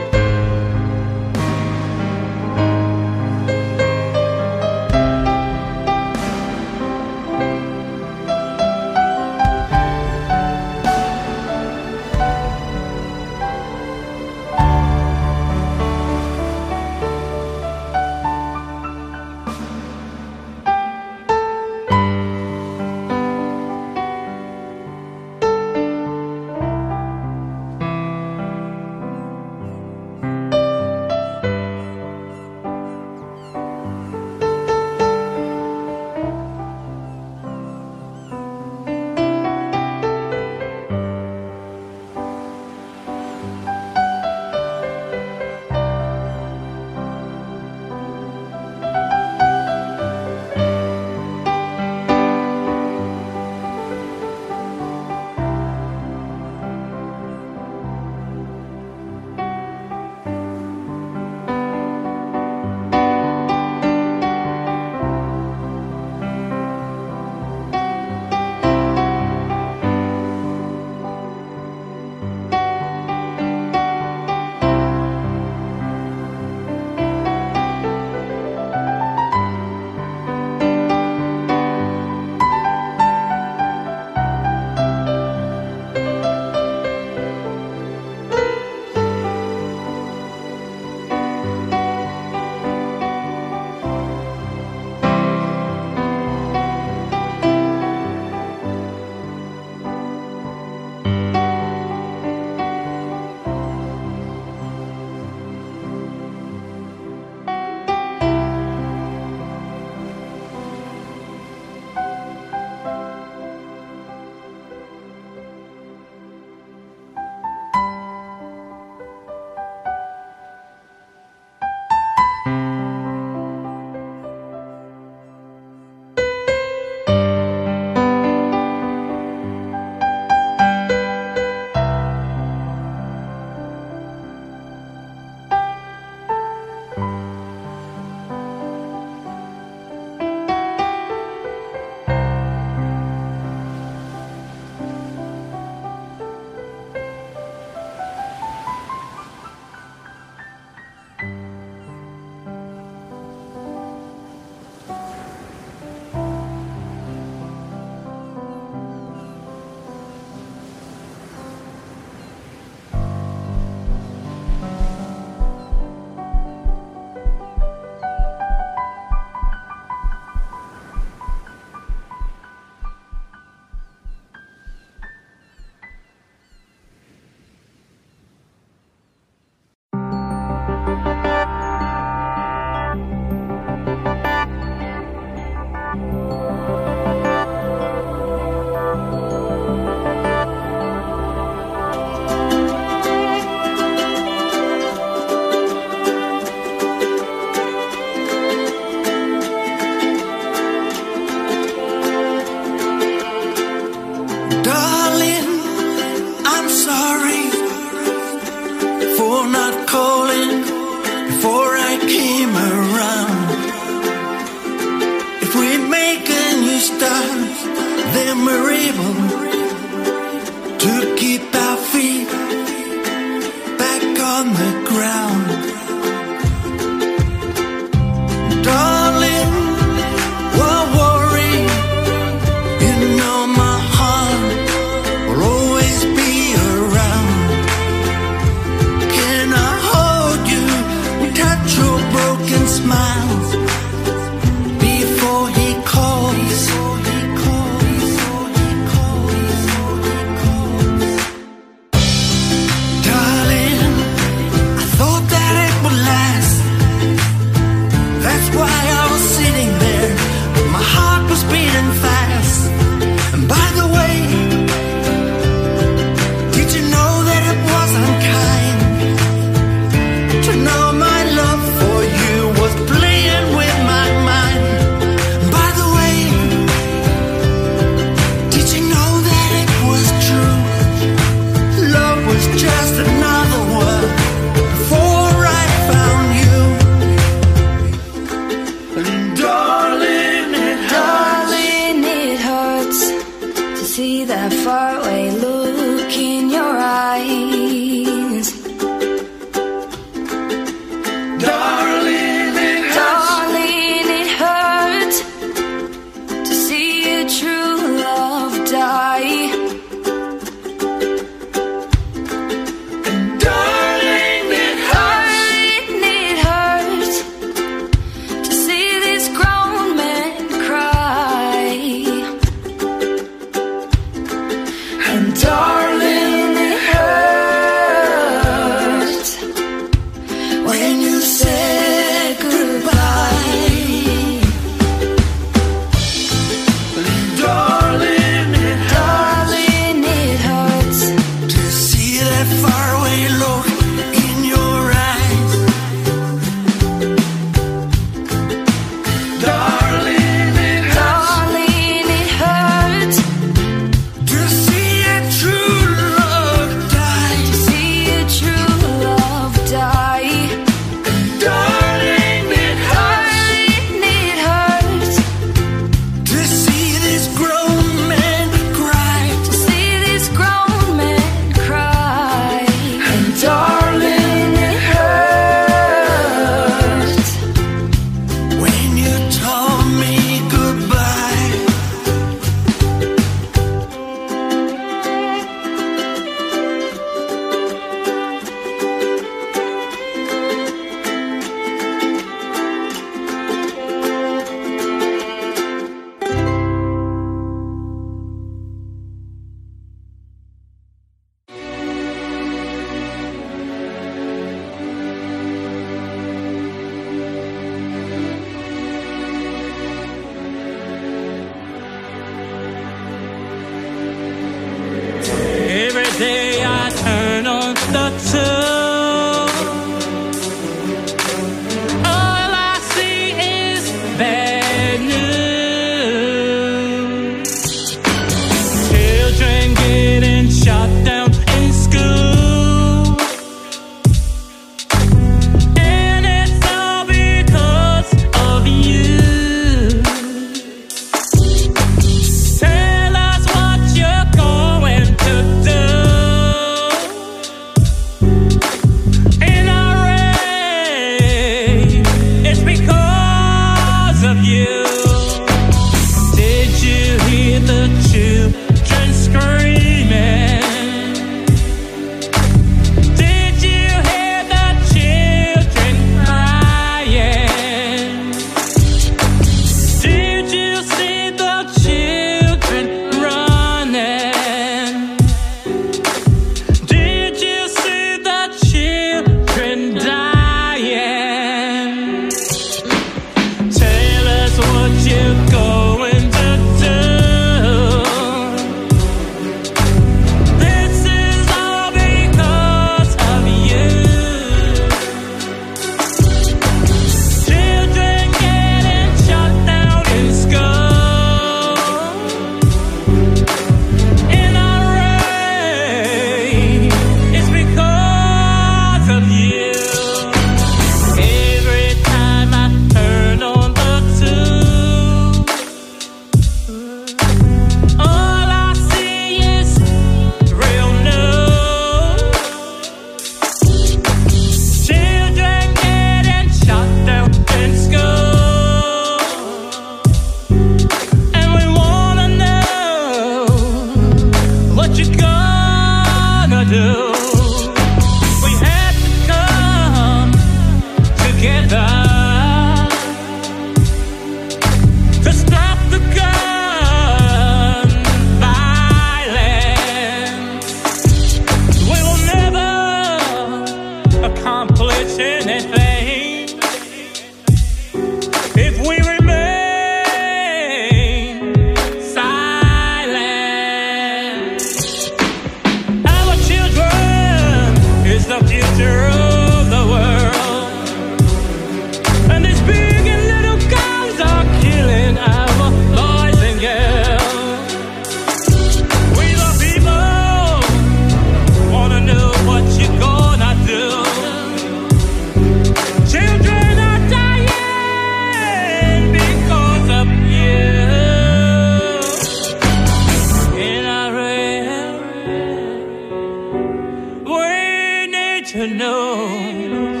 news.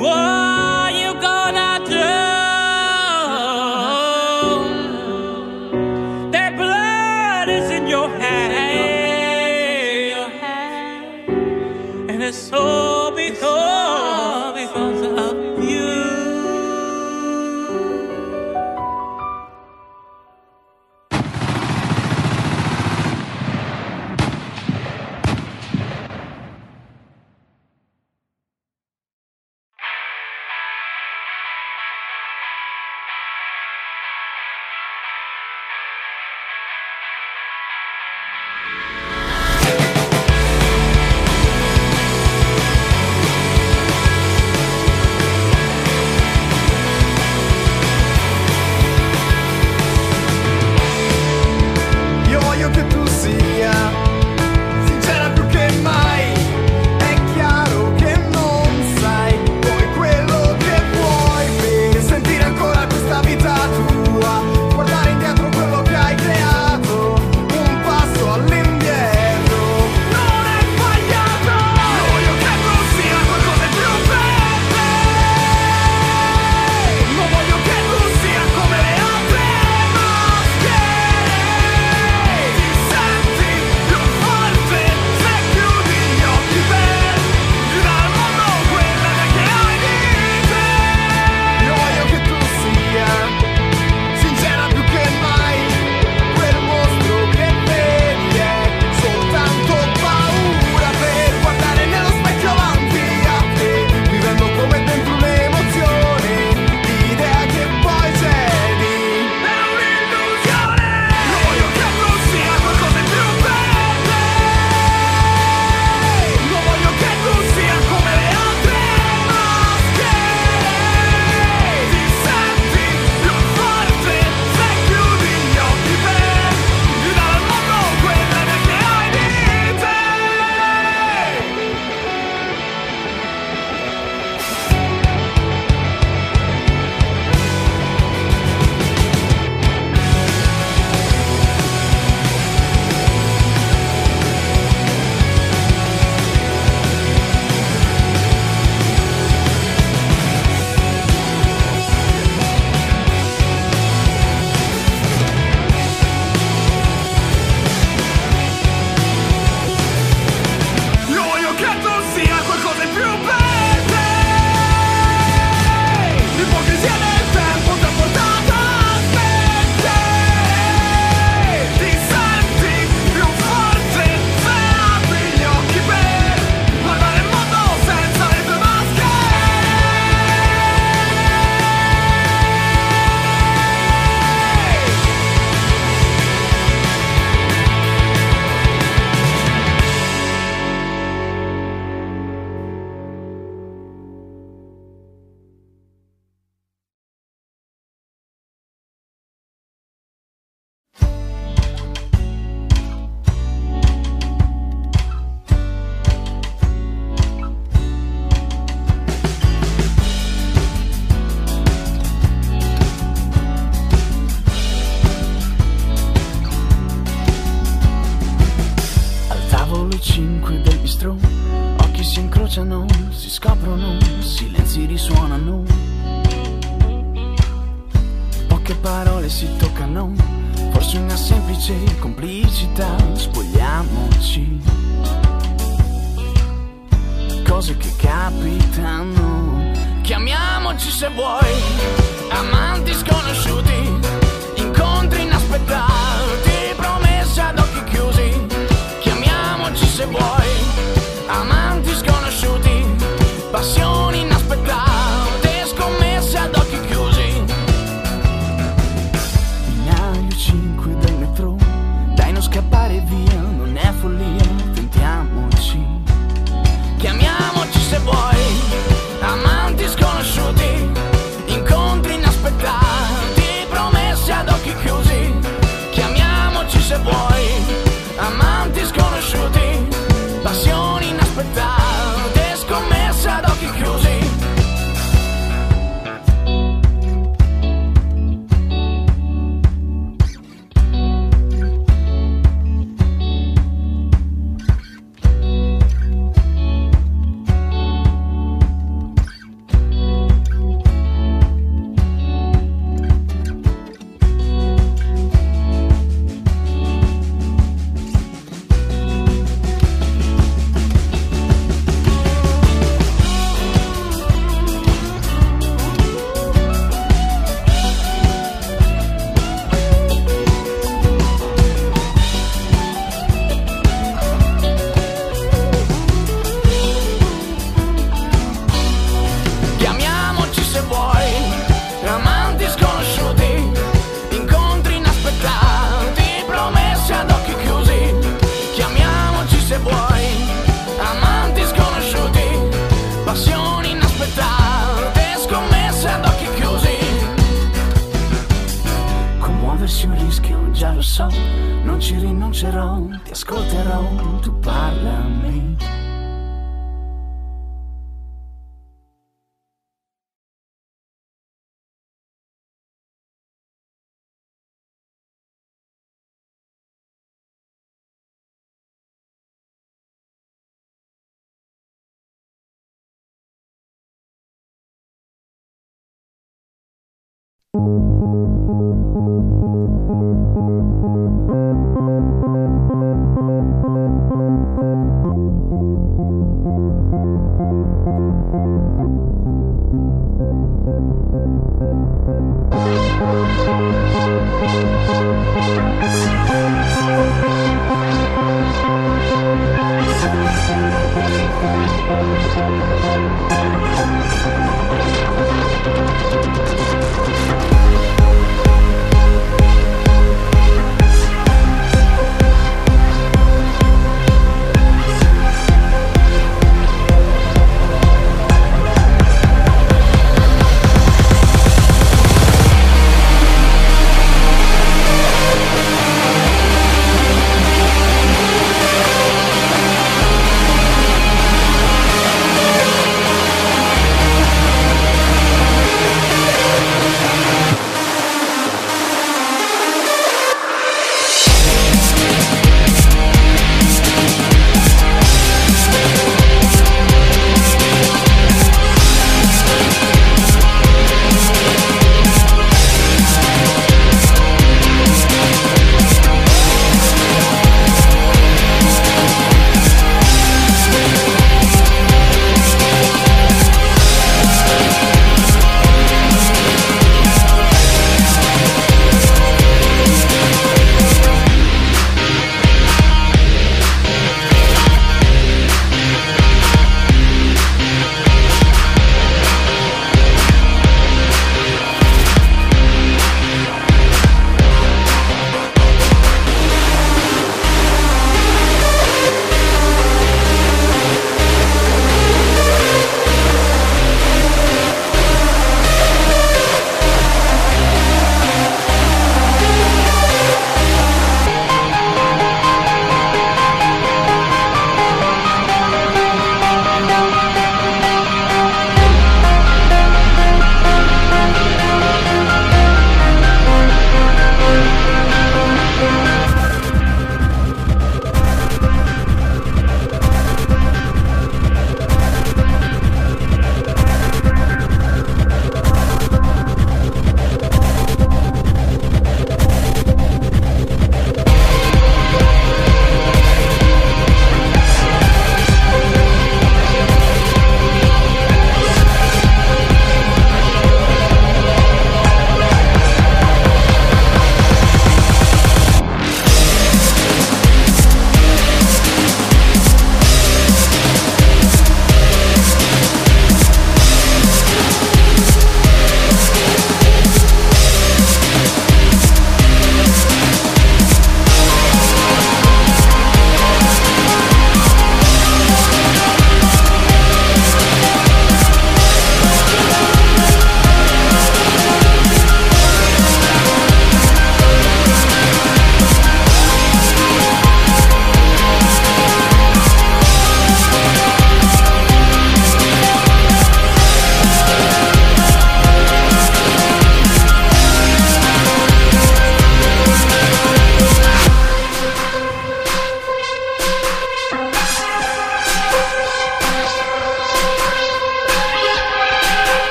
Whoa. incrociano, si scoprono, silenzi risuonano. Poche parole si toccano, forse una semplice complicità, spogliamoci. Cose che capitano, chiamiamoci se vuoi, amanti sconosciuti.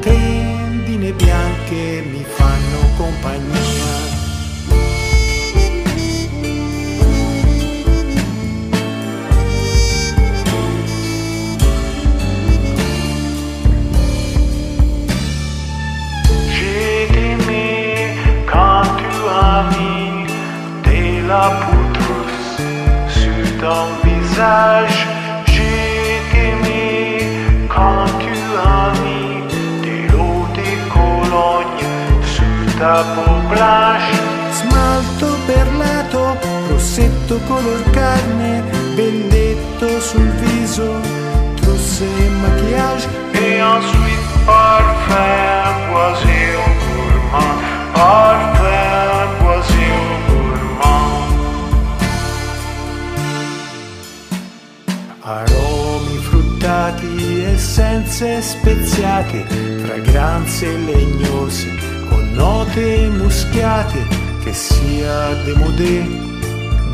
Tendine bianche mi fanno compagnia. J'ai aimé quand tu as mis de la poudre sur ton visage. Peau blanche. Smalto perlato, rossetto color carne, belletto sul viso, trousse e maquillage. Et ensuite parfum boisé au gourmand, parfum boisé au gourmand. Aromi fruttati, essenze speziate, fragranze legnose, note muschiate, che sia demodé,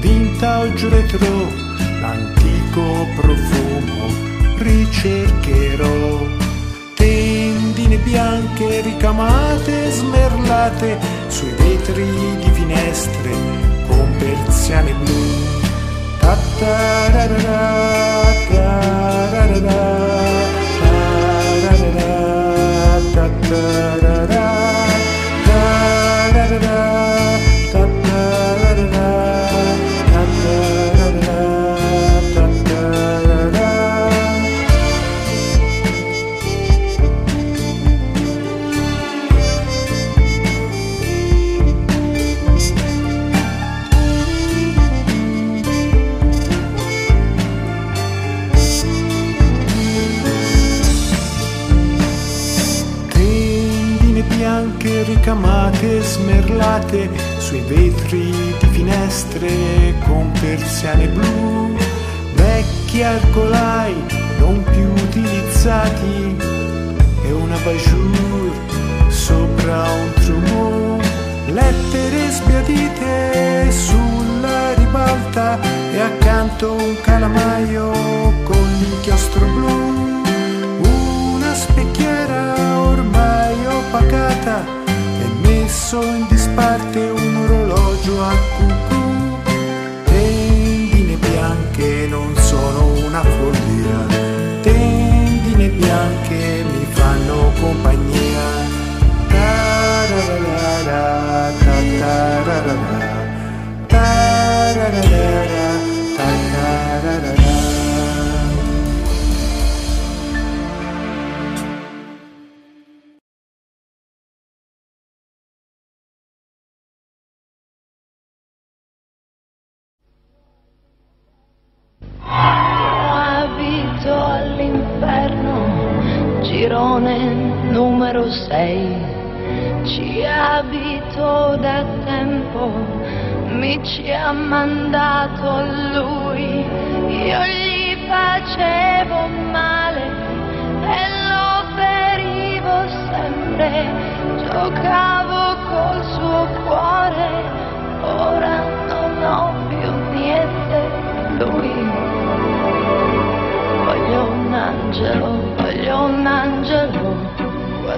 vintage retro, l'antico profumo ricercherò. Tendine bianche ricamate, smerlate sui vetri di finestre con persiane blu. Ta-ta-ra-ra-ra, ta-ra-ra-ra, ta-ra-ra-ra, ta-ra-ra-ra, smerlate sui vetri di finestre con persiane blu, vecchi arcolai non più utilizzati e una bajour sopra un trumeau, lettere sbiadite sulla ribalta e accanto un calamaio con l'inchiostro blu una specchiera ormai opacata messo in disparte un orologio a cucù. Tendine bianche non sono una follia, tendine bianche mi fanno compagnia. Tararara, tatararara, tararara,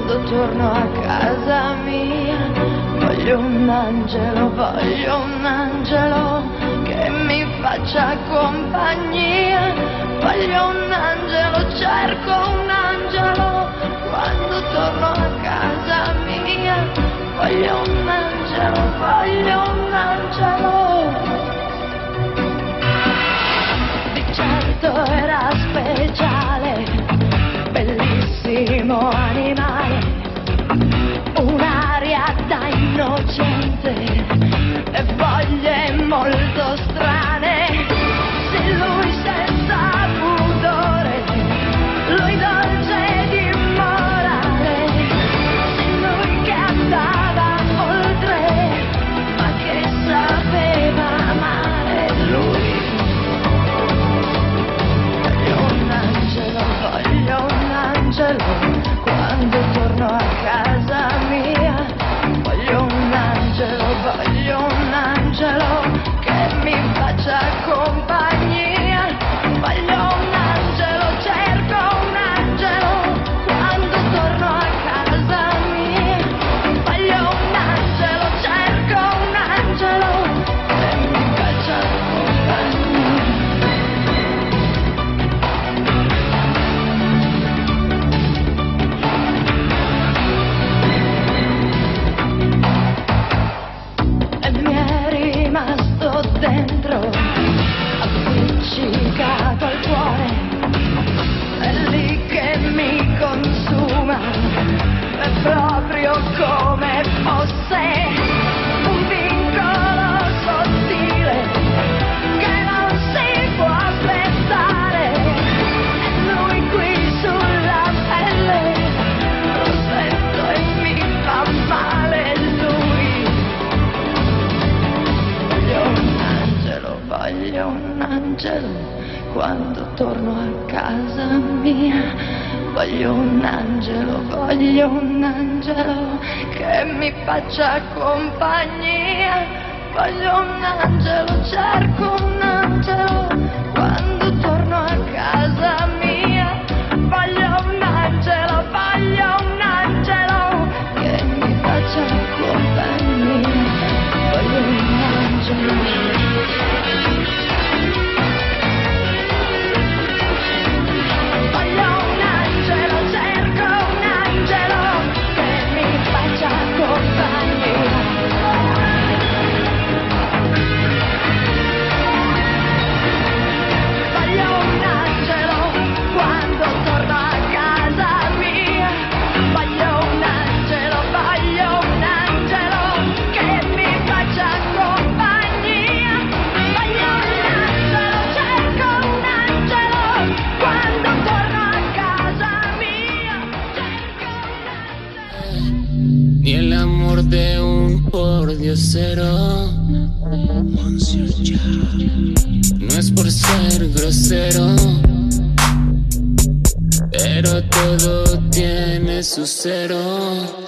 quando torno a casa mia. Voglio un angelo, voglio un angelo, che mi faccia compagnia. Voglio un angelo, cerco un angelo, quando torno a casa mia. Voglio un angelo, voglio un angelo. bellissimo animale, un'aria da innocente e voglie molto strane. Hello. come fosse un vincolo sottile che non si può aspettare. E lui qui sulla pelle lo sento e mi fa male lui. Voglio un angelo, voglio un angelo quando torno a casa mia Voglio un angelo, voglio un angelo che mi faccia compagnia. Voglio un angelo, cerco un angelo. No es por ser grosero, pero todo tiene su cero.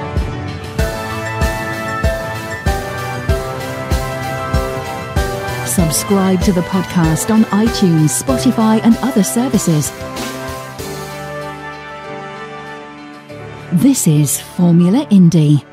Subscribe to the podcast on iTunes, Spotify, and other services. This is Formula Indie.